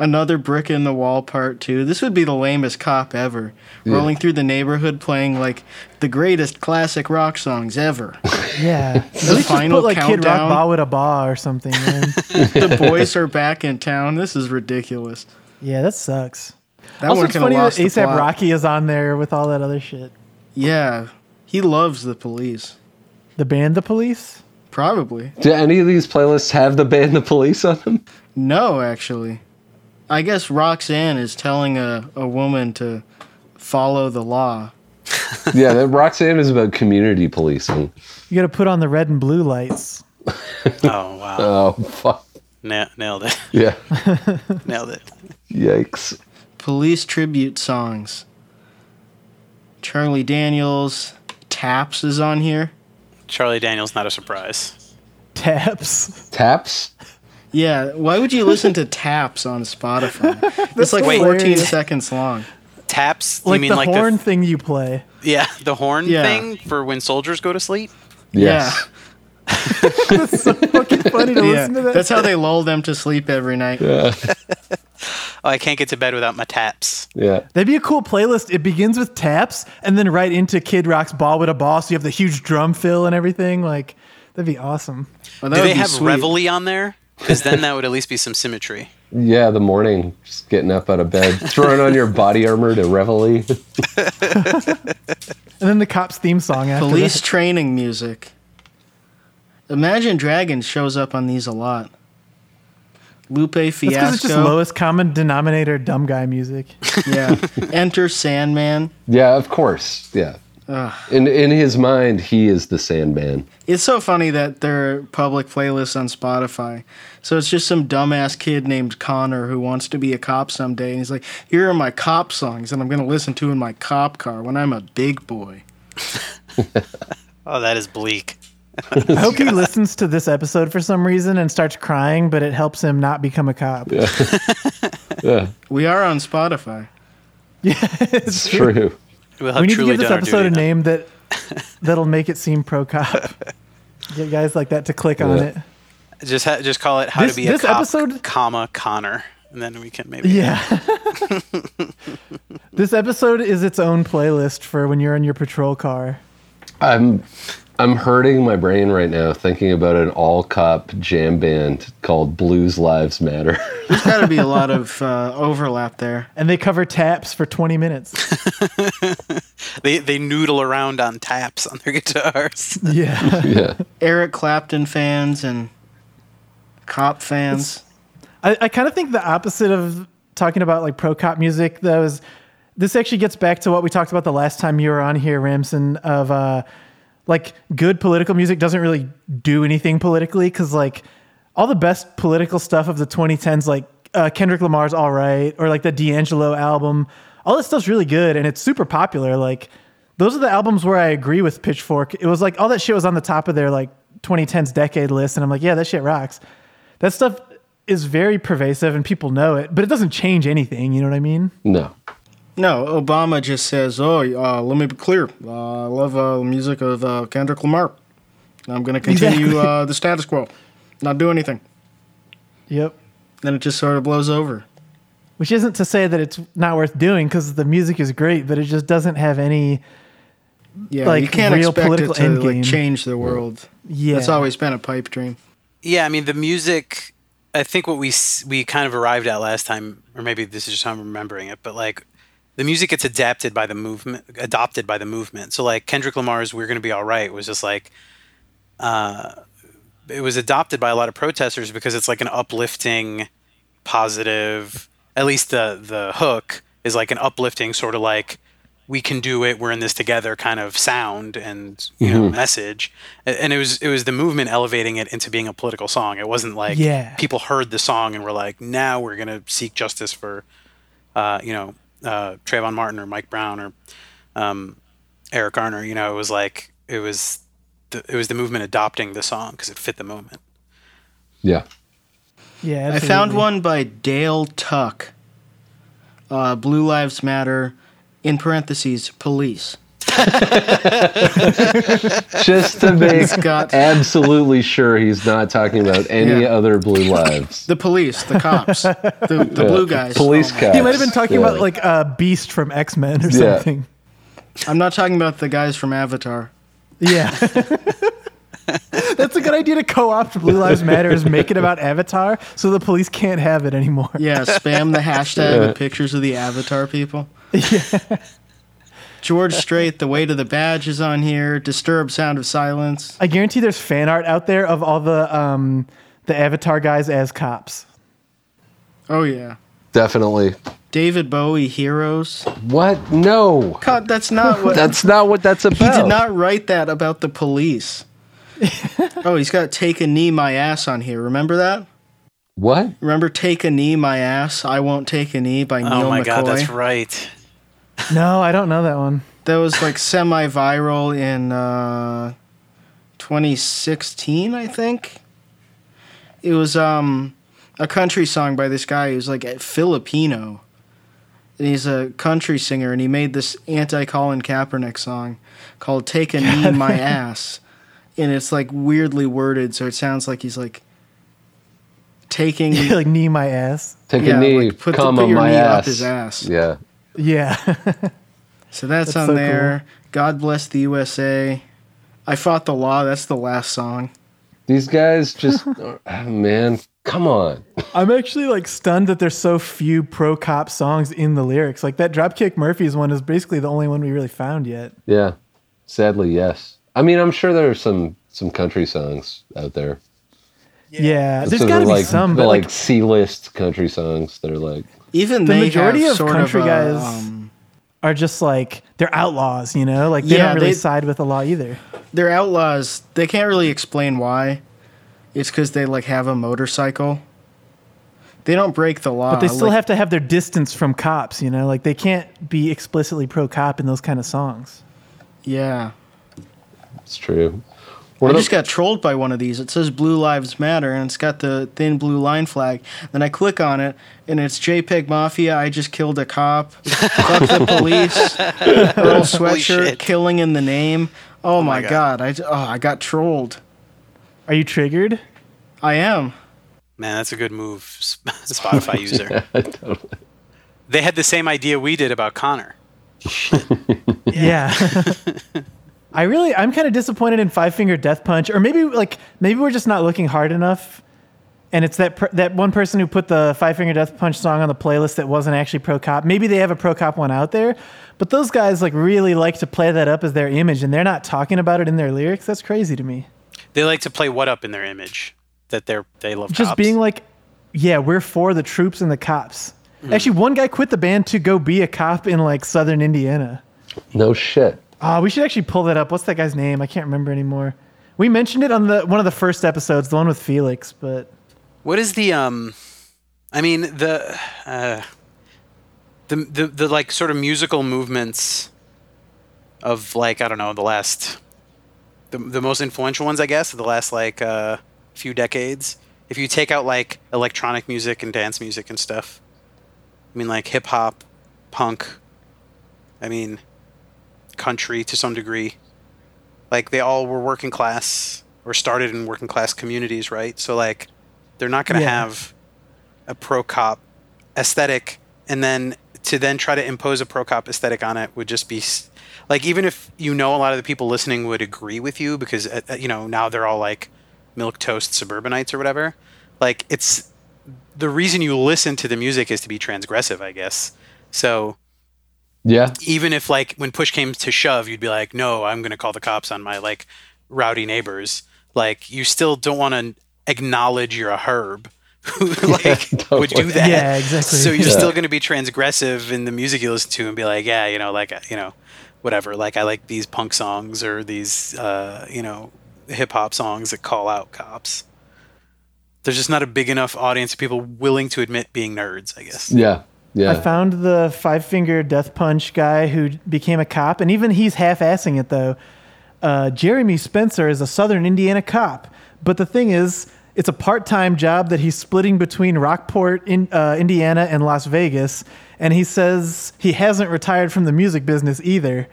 Another Brick in the Wall Part 2. This would be the lamest cop ever. Rolling through the neighborhood playing like the greatest classic rock songs ever. Yeah. At least just final put like Kid Rock countdown. Ba with a Ba or something, man. the boys are back in town. This is ridiculous. yeah, that sucks. That also, one it's funny that lost the ASAP. Rocky is on there with all that other shit. Yeah, he loves the police. The band The Police? Probably. do any of these playlists have the band the police on them No, actually. I guess Roxanne is telling a, a woman to follow the law. yeah that roxanne is about community policing You got to put on the red and blue lights. Oh wow, oh fuck Na- nailed it, yeah nailed it. yikes Police tribute songs. Charlie Daniels. Taps is on here. Charlie Daniels, not a surprise. Taps. taps Yeah, why would you listen to Taps on Spotify? it's like Wait. 14 seconds long. Taps? You Like mean the like horn the thing you play. yeah the horn Yeah. thing for when soldiers go to sleep? yes Yeah. that's so Fucking funny to Yeah, listen to that. that's how they lull them to sleep every night. yeah Oh, I can't get to bed without my taps. yeah That'd be a cool playlist. It begins with taps and then right into Kid Rock's Bawitdaba. So you have the huge drum fill and everything. Like, that'd be awesome. Well, that Do they have sweet. Reveille on there? Because then that would at least be some symmetry. Yeah, the morning, just getting up out of bed, throwing on your body armor to reveille. And then the cops theme song after Police that. training music. Imagine Dragons shows up on these a lot. Lupe That's because it's just Fiasco. lowest common denominator dumb guy music. yeah. Enter Sandman. yeah, of course. Yeah, In in his mind, he is the Sandman. It's so funny that there are public playlists on Spotify. So it's just some dumbass kid named Connor who wants to be a cop someday. And he's like, here are my cop songs that I'm going to listen to in my cop car when I'm a big boy. Oh, that is bleak. I hope he listens to this episode for some reason and starts crying, but it helps him not become a cop. Yeah, We are on Spotify. Yeah, it's true. We'll have we need to give this episode a duty then. name that that'll make it seem pro cop. Get guys like that to click on Yeah. it. Just ha- just call it "How This- to Be a this Cop, episode- comma Connor," and then we can maybe. Yeah. this episode is its own playlist for when you're in your patrol car. I'm I'm hurting my brain right now thinking about an all cop jam band called Blues Lives Matter. There's got to be a lot of uh, overlap there. And they cover taps for 20 minutes. They they noodle around on taps on their guitars. Yeah. yeah. Eric Clapton fans and cop fans. I, I kind of think the opposite of talking about like pro cop music. That was this actually gets back to what we talked about the last time you were on here, Ramsin. Of uh, like good political music doesn't really do anything politically because like all the best political stuff of the 2010s, like uh, Kendrick Lamar's "All Right" or like the D'Angelo album, all this stuff's really good and it's super popular. Like those are the albums where I agree with Pitchfork. It was like all that shit was on the top of their like 2010s decade list, and I'm like, yeah, that shit rocks. That stuff is very pervasive and people know it, but it doesn't change anything. You know what I mean? No. No, Obama just says, "Oh, uh, let me be clear. Uh, I love uh, the music of uh, Kendrick Lamar. I'm going to continue Exactly. uh, the status quo, not do anything." Yep. Then it just sort of blows over. Which isn't to say that it's not worth doing because the music is great, but it just doesn't have any. Yeah, Like, you can't real expect political it to like change the world. Yeah. It's always been a pipe dream. Yeah, I mean the music. I think what we we kind of arrived at last time, or maybe this is just how I'm remembering it, but like the music gets adapted by the movement, adopted by the movement. So like Kendrick Lamar's "We're Gonna Be All Right" was just like, uh, it was adopted by a lot of protesters because it's like an uplifting, positive. At least the the hook is like an uplifting sort of like we can do it we're in this together kind of sound and you know message and it was it was the movement elevating it into being a political song it wasn't like Yeah. people heard the song and were like now we're going to seek justice for uh, you know uh, Trayvon Martin or Mike Brown or um, Eric Garner you know it was like it was the, it was the movement adopting the song because it fit the moment Yeah. yeah. I found one by Dale Tuck. Uh, Blue Lives Matter, in parentheses, police. Just to make got- absolutely sure he's not talking about any Yeah. other blue lives. The police, the cops, the, the blue guys. Police Oh cops. He might have been talking Yeah. about like uh, Beast from X Men or Yeah. something. I'm not talking about the guys from Avatar. Yeah. That's a good idea to co-opt Blue Lives Matter is make it about Avatar so the police can't have it anymore. Yeah, spam the hashtag with pictures of the Avatar people. George Strait, The Weight of the Badge is on here. Disturbed Sound of Silence. I guarantee there's fan art out there of all the um the Avatar guys as cops. Oh, yeah. Definitely. David Bowie, Heroes. What? No. God, that's not what. That's not what that's about. he did not write that about the police. oh, he's got Take a Knee, My Ass on here. Remember that? What? Remember Take a Knee, My Ass? I Won't Take a Knee by Neal oh my McCoy? god that's right No, I don't know that one. That was like semi viral in uh, 2016, I think. It was um, a country song by this guy who's like a Filipino. And he's a country singer, and he made this anti Colin Kaepernick song called Take a Knee in My Ass. And it's like weirdly worded, so it sounds like he's like taking. like knee my ass. Take Yeah, a knee, like, put the- come put on your my knee up his ass. Yeah. Yeah. So that's, That's on so there. God bless the USA. I fought the law. That's the last song. These guys just, oh, man, come on. I'm actually like stunned that there's so few pro cop songs in the lyrics. Like that Dropkick Murphys one is basically the only one we really found yet. Yeah. Sadly, yes. I mean, I'm sure there are some some country songs out there. Yeah, there's got to be like, some, but like like, C-list country songs that are like, Even The they majority have of sort country of a, guys- um, are just like they're outlaws, you know? Like they Yeah, don't really they- side with the law either. They're outlaws. They can't really explain why. It's because they like have a motorcycle. They don't break the law. But they still like- have to have their distance from cops, you know? Like they can't be explicitly pro cop in those kind of songs. Yeah. It's true. I One of just got trolled by one of these. It says Blue Lives Matter and it's got the thin blue line flag. Then I click on it and it's JPEG Mafia. I just killed a cop. Fuck the police. Earl sweatshirt. Killing in the name. Oh, oh, my my god. God. I, j- oh, I got trolled. Are you triggered? I am. Man, that's a good move, Spotify user. yeah, totally. They had the same idea we did about Connor. Yeah. I really, I'm kind of disappointed in Five Finger Death Punch, or maybe like maybe we're just not looking hard enough. And it's that per, that one person who put the Five Finger Death Punch song on the playlist that wasn't actually pro cop. Maybe they have a pro cop one out there, but those guys like really like to play that up as their image, and they're not talking about it in their lyrics. That's crazy to me. They like to play what up in their image that they're they love Just cops. being like, yeah, we're for the troops and the cops. Mm. Actually, one guy quit the band to go be a cop in like Southern Indiana. No shit. Oh, we should actually pull that up. What's that guy's name? I can't remember anymore. We mentioned it on the one of the first episodes, the one with Felix, but What is the um? I mean the uh, the the the like sort of musical movements of like I don't know the last the the most influential ones I guess the last like uh, few decades. If you take out like electronic music and dance music and stuff, I mean like hip hop, punk. I mean, country to some degree. Like they all were working class or started in working class communities, right? So like they're not going to Yeah. have a pro cop aesthetic and then to then try to impose a pro cop aesthetic on it would just be like even if you know a lot of the people listening would agree with you because uh, uh, you know now they're all like milk toast suburbanites or whatever like it's the reason you listen to the music is to be transgressive i guess so Yeah. even if like when push came to shove you'd be like no i'm going to call the cops on my like rowdy neighbors like you still don't want to acknowledge you're a herb who like would do that Yeah, exactly. so you're Yeah. still going to be transgressive in the music you listen to and be like yeah you know like you know whatever like i like these punk songs or these uh you know hip hop songs that call out cops there's just not a big enough audience of people willing to admit being nerds i guess Yeah. Yeah. I found the Five Finger Death Punch guy who became a cop, and even he's half-assing it though. Uh, Jeremy Spencer is a Southern Indiana cop, but the thing is, it's a part-time job that he's splitting between Rockport, in, uh, Indiana, and Las Vegas. And he says he hasn't retired from the music business either.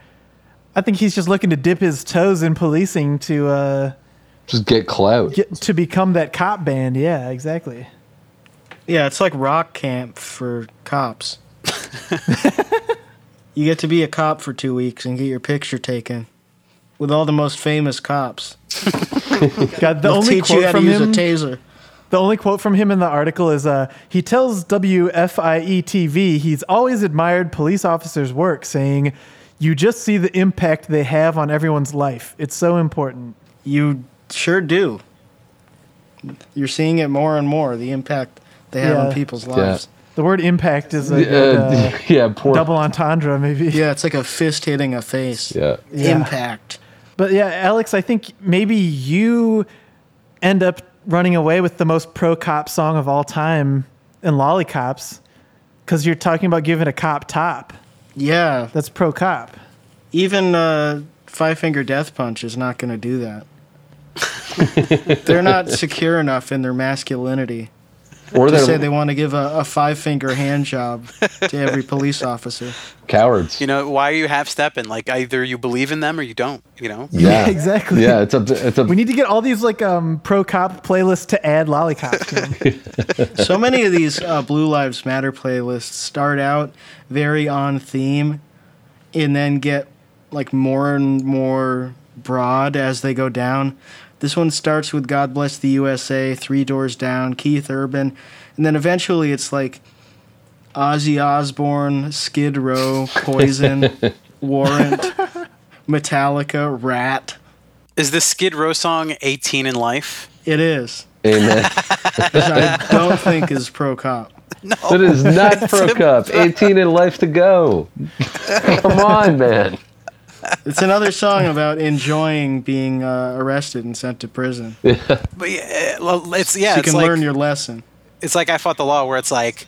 I think he's just looking to dip his toes in policing to uh, Just get clout. get to become that cop band. Yeah, exactly. Yeah, it's like rock camp for cops. you get to be a cop for two weeks and get your picture taken with all the most famous cops. God, the They'll only teach you quote how to from use him. a taser. The only quote from him in the article is uh, he tells WFIE TV he's always admired police officers' work, saying, You just see the impact they have on everyone's life. It's so important. You sure do. You're seeing it more and more, the impact they have Yeah. on people's lives. The word impact is a good, Uh, uh, yeah. Poor. double entendre, maybe. Yeah, it's like a fist hitting a face. Yeah. Yeah. Impact. But yeah, Alex, I think maybe you end up running away with the most pro cop song of all time in Lollicops because you're talking about giving a cop top. Yeah, That's pro cop. even uh, Five Finger Death Punch is not going to do that. They're not secure enough in their masculinity Or to they're say they want to give a, a five finger hand job to every police officer. cowards. You know, why are you half stepping? Like either you believe in them or you don't, you know? Yeah. exactly. Yeah. It's a. It's a. We need to get all these like um pro cop playlists to add lollipop. to. So many of these uh, Blue Lives Matter playlists start out very on theme and then get like more and more broad as they go down. This one starts with God Bless the USA, Three Doors Down, Keith Urban, and then eventually it's like Ozzy Osbourne, Skid Row, Poison, Warrant, Metallica, Ratt. Is the Skid Row song 18 in Life? It is. Amen. Which I don't think is pro cop. No. That is not pro cop. 18 in life to go. Come on, man. It's another song about enjoying being uh, arrested and sent to prison. So But yeah, well, it's yeah, you it's can like learn your lesson. it's like I fought the law, where it's like,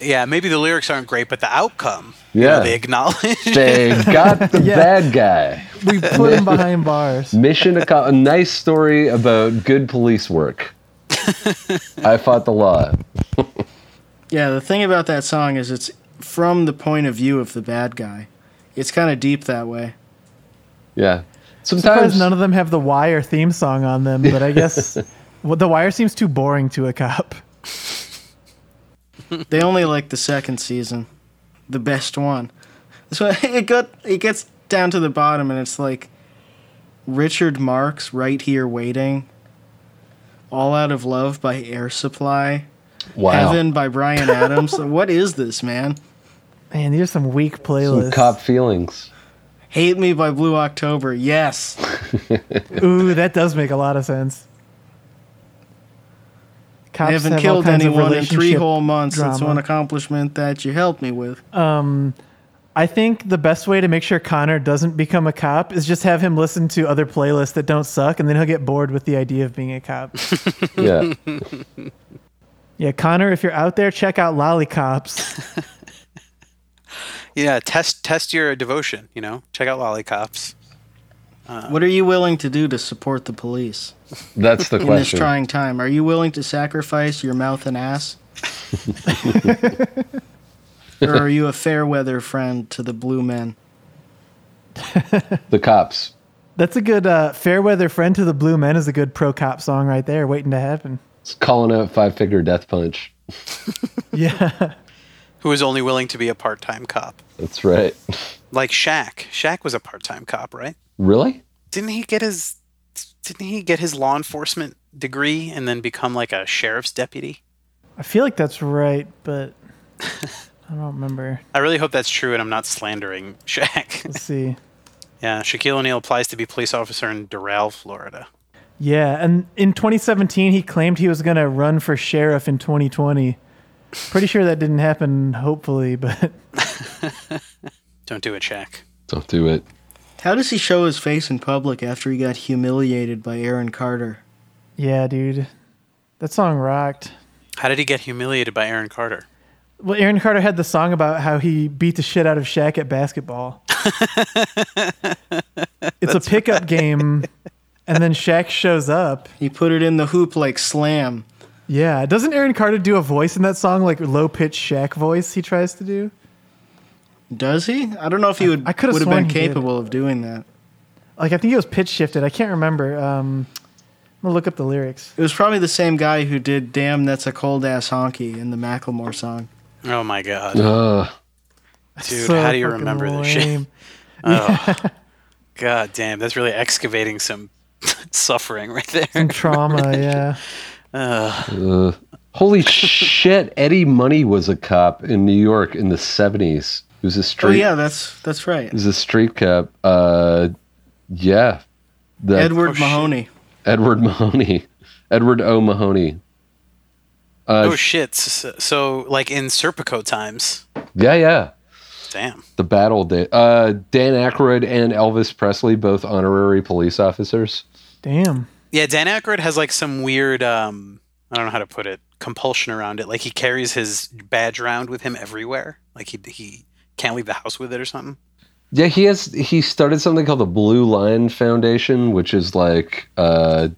yeah, maybe the lyrics aren't great, but the outcome, you Yeah. know, they acknowledge. They got the Yeah. bad guy. We put him behind bars. Mission accomplished. A nice story about good police work. I fought the law. Yeah, the thing about that song is it's from the point of view of the bad guy. It's kind of deep that way. Yeah. Surprised Sometimes none of them have the Wire theme song on them, but I guess well, the Wire seems too boring to a cop. They only like the second season, the best one. So it got it gets down to the bottom, and it's like Richard Marx, right here waiting. All Out of Love by Air Supply. wow. Heaven by Bryan Adams. what is this, man? Man, these are some weak playlists. Some cop feelings. Hate Me by Blue October. Yes. Ooh, that does make a lot of sense. Cops I haven't have killed anyone in three whole months. That's one accomplishment that you helped me with. Um, I think the best way to make sure Connor doesn't become a cop is just have him listen to other playlists that don't suck, and then he'll get bored with the idea of being a cop. Yeah. yeah, Connor, if you're out there, check out Lollicops. yeah, test test your devotion. You know, check out Lollicops. What are you willing to do to support the police That's the question. in this trying time? Are you willing to sacrifice your mouth and ass? or are you a fair weather friend to the blue men? The cops. That's a good uh, Fairweather Friend to the Blue Men is a good pro cop song right there, waiting to happen. It's calling out five finger death punch. Yeah. Who is only willing to be a part time cop, That's right. like Shaq. Shaq was a part time cop, right? Really? Didn't he get his Didn't he get his law enforcement degree and then become like a sheriff's deputy? I feel like that's right, but I don't remember. I really hope that's true, and I'm not slandering Shaq. Let's see. yeah, Shaquille O'Neal applies to be police officer in Doral, Florida. Yeah, and in 2017, he claimed he was going to run for sheriff in 2020. Pretty sure that didn't happen, hopefully, but Don't do it, Shaq. Don't do it. How does he show his face in public after he got humiliated by Aaron Carter? yeah, dude. That song rocked. How did he get humiliated by Aaron Carter? Well, Aaron Carter had the song about how he beat the shit out of Shaq at basketball. it's a pickup game, and then Shaq shows up. He put it in the hoop like slam. Yeah, doesn't Aaron Carter do a voice in that song, like low pitched Shaq voice he tries to do? Does he? I don't know if he would I could've would have been capable of doing that. Like I think it was pitch shifted. I can't remember. Um, I'm gonna look up the lyrics. It was probably the same guy who did "Damn, That's a Cold Ass Honky" in the Macklemore song. Oh my god, Ugh. dude! So how do you fucking remember this shit? lame. God damn, that's really excavating some suffering right there. Some trauma, yeah. Ugh. Holy shit! Eddie Money was a cop in New York in the seventies. He was a Oh street. yeah, that's that's right. He was a street cop. Uh, yeah. The Edward Oh, shit. Mahoney. Edward Mahoney. Edward O. Mahoney. Uh, oh shit! So, so like in Serpico times, yeah, yeah. damn. The battle day. Uh, Dan Aykroyd and Elvis Presley, both honorary police officers. Damn. Yeah, Dan Aykroyd has like some weird, um, I don't know how to put it, compulsion around it. Like he carries his badge around with him everywhere. Like he he can't leave the house with it or something. Yeah, he has. He started something called the Blue Line Foundation, which is like uh,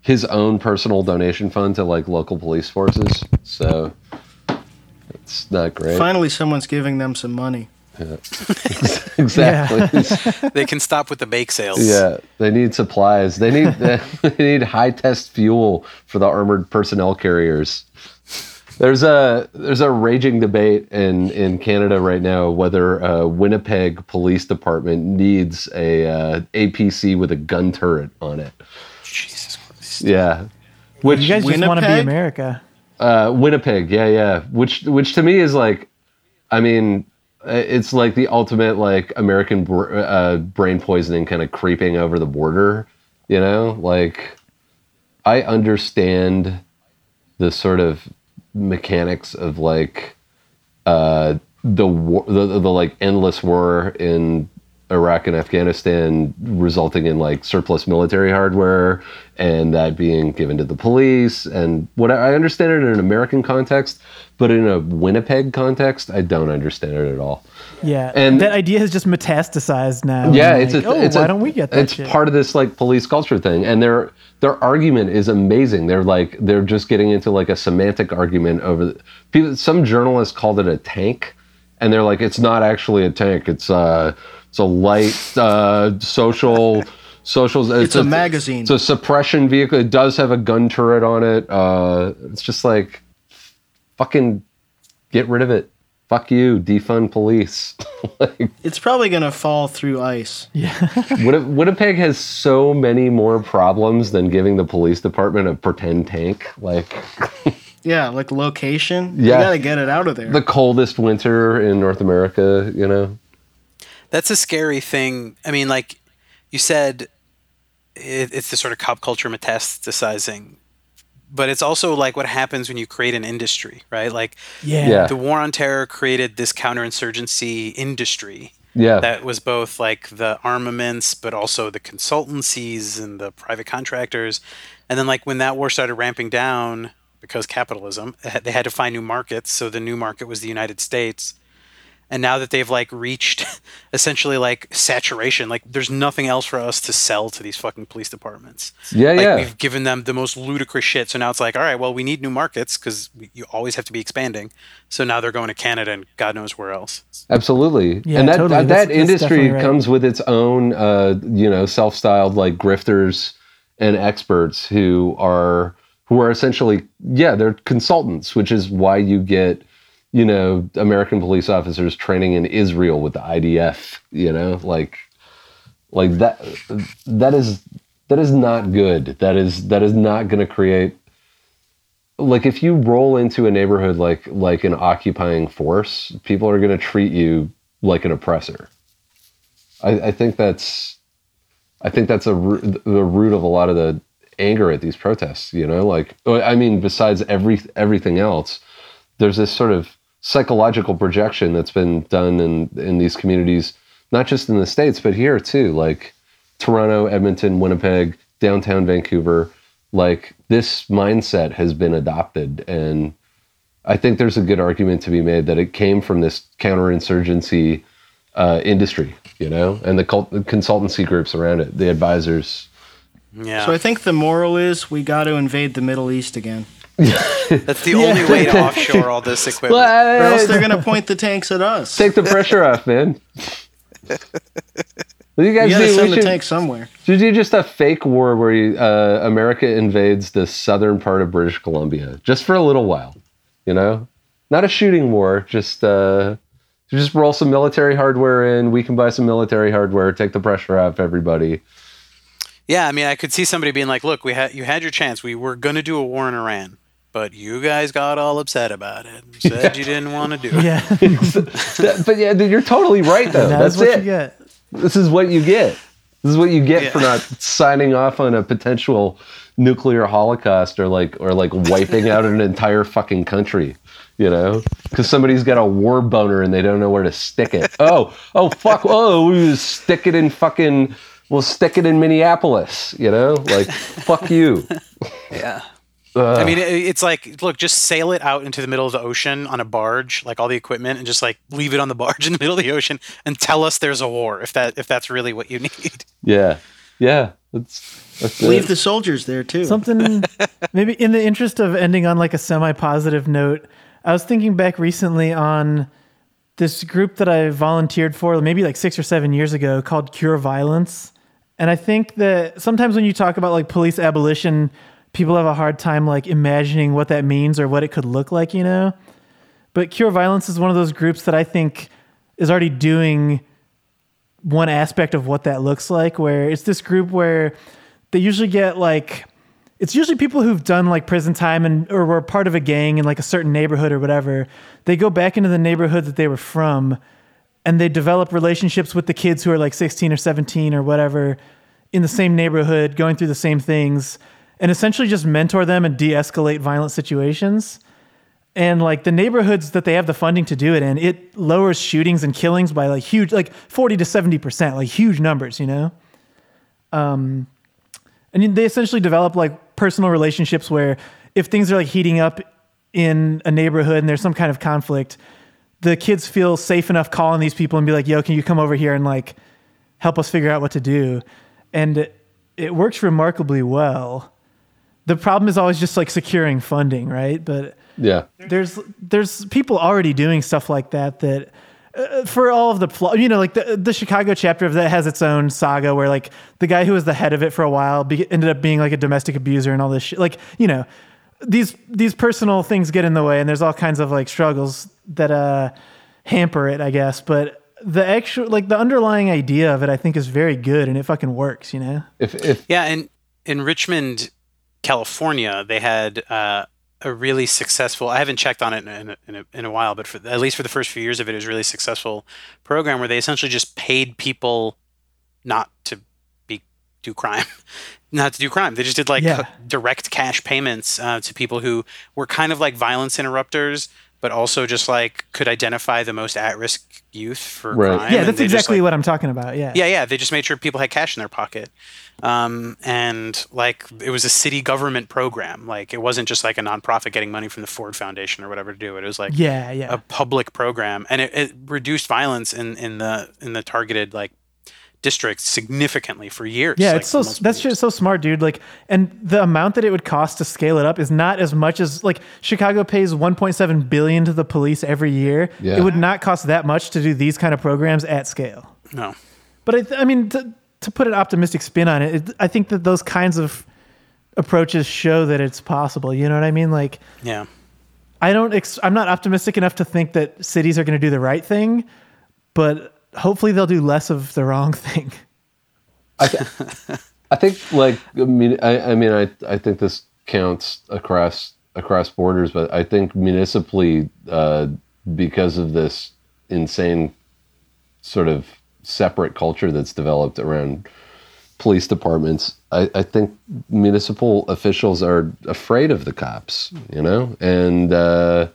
his own personal donation fund to like local police forces. So it's not great. Finally, someone's giving them some money. exactly. They can stop with the bake sales. Yeah, they need supplies. They need they need high test fuel for the armored personnel carriers. There's a there's a raging debate in in Canada right now whether uh, Winnipeg Police Department needs a uh, APC with a gun turret on it. Jesus Christ. Yeah, which You guys just want to be Winnipeg? America. uh, Winnipeg, yeah, yeah. Which which to me is like, I mean, it's like the ultimate like American br- uh, brain poisoning kind of creeping over the border. You know, like I understand the sort of mechanics of like uh, the war, the, the, the like endless war in Iraq and Afghanistan, resulting in like surplus military hardware, and that being given to the police. And what I understand it in an American context, but in a Winnipeg context, I don't understand it at all. Yeah, And- that idea has just metastasized now. Yeah, Like, it's a, oh, it's why a- don't we get that It's shit? part of this like police culture thing, and their their argument is amazing. They're like they're just getting into like a semantic argument over the, people. Some journalists called it a tank, and they're like, it's not actually a tank. It's uh, it's a light uh, social. Social, It's a magazine. It's a suppression vehicle. It does have a gun turret on it. Uh, it's just like, fucking, get rid of it. Fuck you, defund police. like, It's probably gonna fall through ice. Yeah. Winnipeg has so many more problems than giving the police department a pretend tank. Like Yeah, like location. Yeah. You gotta get it out of there. the coldest winter in North America, you know? That's a scary thing. I mean, like you said, it, it's the sort of cop culture metastasizing, but it's also like what happens when you create an industry, right? Like yeah. Yeah. the war on terror created this counterinsurgency industry Yeah. that was both like the armaments, but also the consultancies and the private contractors. And then, like when that war started ramping down because capitalism, they had to find new markets. So the new market was the United States. And now that they've like reached essentially like saturation, like there's nothing else for us to sell to these fucking police departments. yeah, Like yeah. we've given them the most ludicrous shit. So now it's like, all right, well, we need new markets because you always have to be expanding. So now they're going to Canada and God knows where else. Absolutely. Yeah, and that totally. that, That's- that that's industry definitely right. comes with its own uh, you know, self-styled like grifters and experts who are who are essentially yeah, they're consultants, which is why you get you know, American police officers training in Israel with the IDF, you know, like like that that is that is not good. That is that is not going to create like if you roll into a neighborhood like like an occupying force, people are going to treat you like an oppressor. I, I think that's I think that's a the root of a lot of the anger at these protests. You know, like I mean, besides every everything else, there's this sort of psychological projection that's been done in in these communities, not just in the states but here too. Like Toronto, Edmonton, Winnipeg, downtown Vancouver, like this mindset has been adopted and I think there's a good argument to be made that it came from this counterinsurgency uh, industry, you know, and the cult- the consultancy groups around it, the advisors. Yeah. So I think the moral is we got to invade the Middle East again, That's the only way to offshore all this equipment. or else they're gonna point the tanks at us. take the pressure off, man. What do you guys you gotta do? We send the should- tanks somewhere. Should do just a fake war where you, uh, America invades the southern part of British Columbia just for a little while, you know? Not a shooting war, just uh, just roll some military hardware in. We can buy some military hardware, take the pressure off everybody. Yeah, I mean, I could see somebody being like, "Look, we had you had your chance. We were gonna do a war in Iran, but you guys got all upset about it. and Said you didn't want to do it." Yeah, That- but yeah, dude, you're totally right though. that's That's what it. you get. This is what you get. This is what you get Yeah. for not signing off on a potential nuclear holocaust or like or like wiping out an entire fucking country. You know, because somebody's got a war boner and they don't know where to stick it. Oh, oh, fuck! Oh, we just stick it in fucking. We'll stick it in Minneapolis. You know, like fuck you. Yeah. Ugh. I mean, it's like, look, just sail it out into the middle of the ocean on a barge, like all the equipment, and just like leave it on the barge in the middle of the ocean, and tell us there's a war if that if that's really what you need. yeah, yeah. That's that's Leave it. the soldiers there too. Something maybe in the interest of ending on like a semi-positive note. I was thinking back recently on this group that I volunteered for, maybe like six or seven years ago, called Cure Violence. And I think that sometimes when you talk about like police abolition, people have a hard time like imagining what that means or what it could look like, you know? But Cure Violence is one of those groups that I think is already doing one aspect of what that looks like, where it's this group where they usually get like it's usually people who've done like prison time and or were part of a gang in like a certain neighborhood or whatever. They go back into the neighborhood that they were from and they develop relationships with the kids who are like 16 or 17 or whatever in the same neighborhood, going through the same things, and essentially just mentor them and de-escalate violent situations. and like the neighborhoods that they have the funding to do it in, it lowers shootings and killings by like huge, like 40 to 70%, like huge numbers, you know? Um, and they essentially develop like personal relationships where if things are like heating up in a neighborhood and there's some kind of conflict, the kids feel safe enough calling these people and be like, yo, can you come over here and like help us figure out what to do? And it, it works remarkably well. The problem is always just like securing funding, right? But Yeah. there's there's people already doing stuff like that that uh, for all of the pl- you know like the the Chicago chapter of that has its own saga where like the guy who was the head of it for a while be- ended up being like a domestic abuser and all this shit like you know these these personal things get in the way and there's all kinds of like struggles that uh hamper it I guess but the actual like the underlying idea of it I think is very good and it fucking works you know If if Yeah, and in Richmond, California, they had uh, a really successful. I haven't checked on it in a, in a, in a while, but for, at least for the first few years of it, it was a really successful program where they essentially just paid people not to be do crime, not to do crime. They just did like Yeah. direct cash payments uh, to people who were kind of like violence interrupters, but also just like could identify the most at risk youth for Right. crime. yeah that's they just, exactly like, what I'm talking about yeah yeah, yeah. They just made sure people had cash in their pocket, um, and like it was a city government program. Like it wasn't just like a nonprofit getting money from the Ford Foundation or whatever to do it. It was like yeah yeah a public program, and it, it reduced violence in in the in the targeted like districts significantly for years. Yeah, like, it's so that's years. just so smart, dude. Like, and the amount that it would cost to scale it up is not as much as like Chicago pays 1.7 billion to the police every year. Yeah. It would not cost that much to do these kind of programs at scale. no. But I, th- I mean, to, to put an optimistic spin on it, it, I think that those kinds of approaches show that it's possible. You know what I mean? Like, Yeah. I don't. Ex- I'm not optimistic enough to think that cities are going to do the right thing, but hopefully they'll do less of the wrong thing. I, th- I think like I mean I, I mean I I think this counts across across borders, but I think municipally uh, because of this insane sort of separate culture that's developed around police departments, I, I think municipal officials are afraid of the cops, you know, and uh,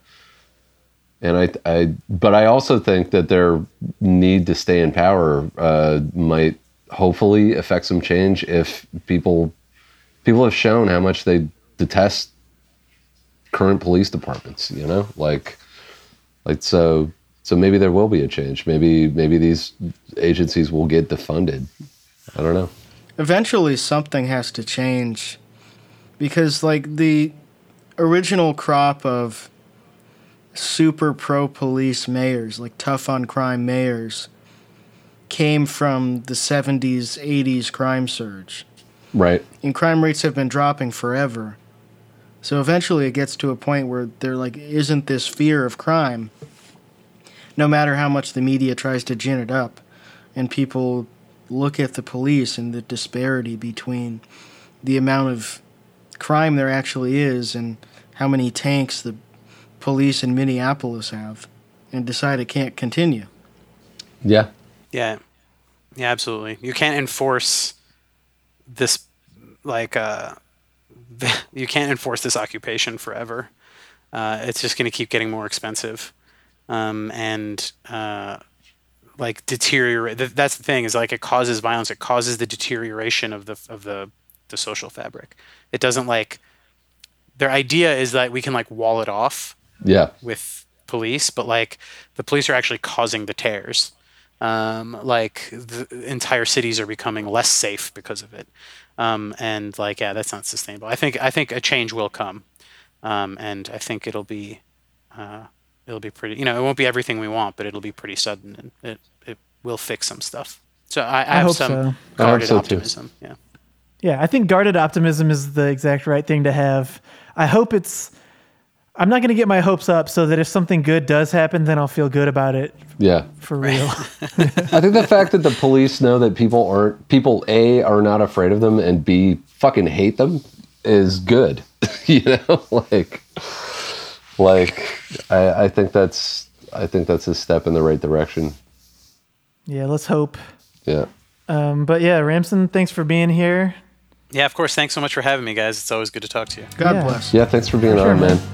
and I, I, but I also think that their need to stay in power uh, might hopefully affect some change if people people have shown how much they detest current police departments. You know, like like so so maybe there will be a change. Maybe maybe these agencies will get defunded. I don't know. eventually something has to change because like the original crop of super pro police mayors like tough on crime mayors came from the 70s 80s crime surge Right. and crime rates have been dropping forever so eventually it gets to a point where there like isn't this fear of crime no matter how much the media tries to gin it up and people look at the police and the disparity between the amount of crime there actually is and how many tanks the police in Minneapolis have and decide it can't continue. Yeah. Yeah. Yeah, absolutely. You can't enforce this like uh you can't enforce this occupation forever. Uh, it's just going to keep getting more expensive. Um, and uh, like deteriorate th- that's the thing is like it causes violence it causes the deterioration of the of the the social fabric. It doesn't like their idea is that we can like wall it off Yeah. with police, but like the police are actually causing the tears. Um, like the entire cities are becoming less safe because of it. Um, and like, yeah, that's not sustainable. I think I think a change will come, um, and I think it'll be uh, it'll be pretty. You know, it won't be everything we want, but it'll be pretty sudden, and it it will fix some stuff. So I, I have hope some so. I hope guarded so, too. Yeah. Yeah, I think guarded optimism is the exact right thing to have. I hope it's. I'm not going to get my hopes up so that if something good does happen, then I'll feel good about it Yeah. for real. I think the fact that the police know that people aren't people A are not afraid of them and B fucking hate them is good. you know, like like I, I think that's I think that's a step in the right direction. yeah, let's hope. Yeah. Um, but yeah, Ramsin, thanks for being here. Yeah, of course. Thanks so much for having me, guys. It's always good to talk to you. God Yeah. bless. Yeah, thanks for being sure, on, man. man.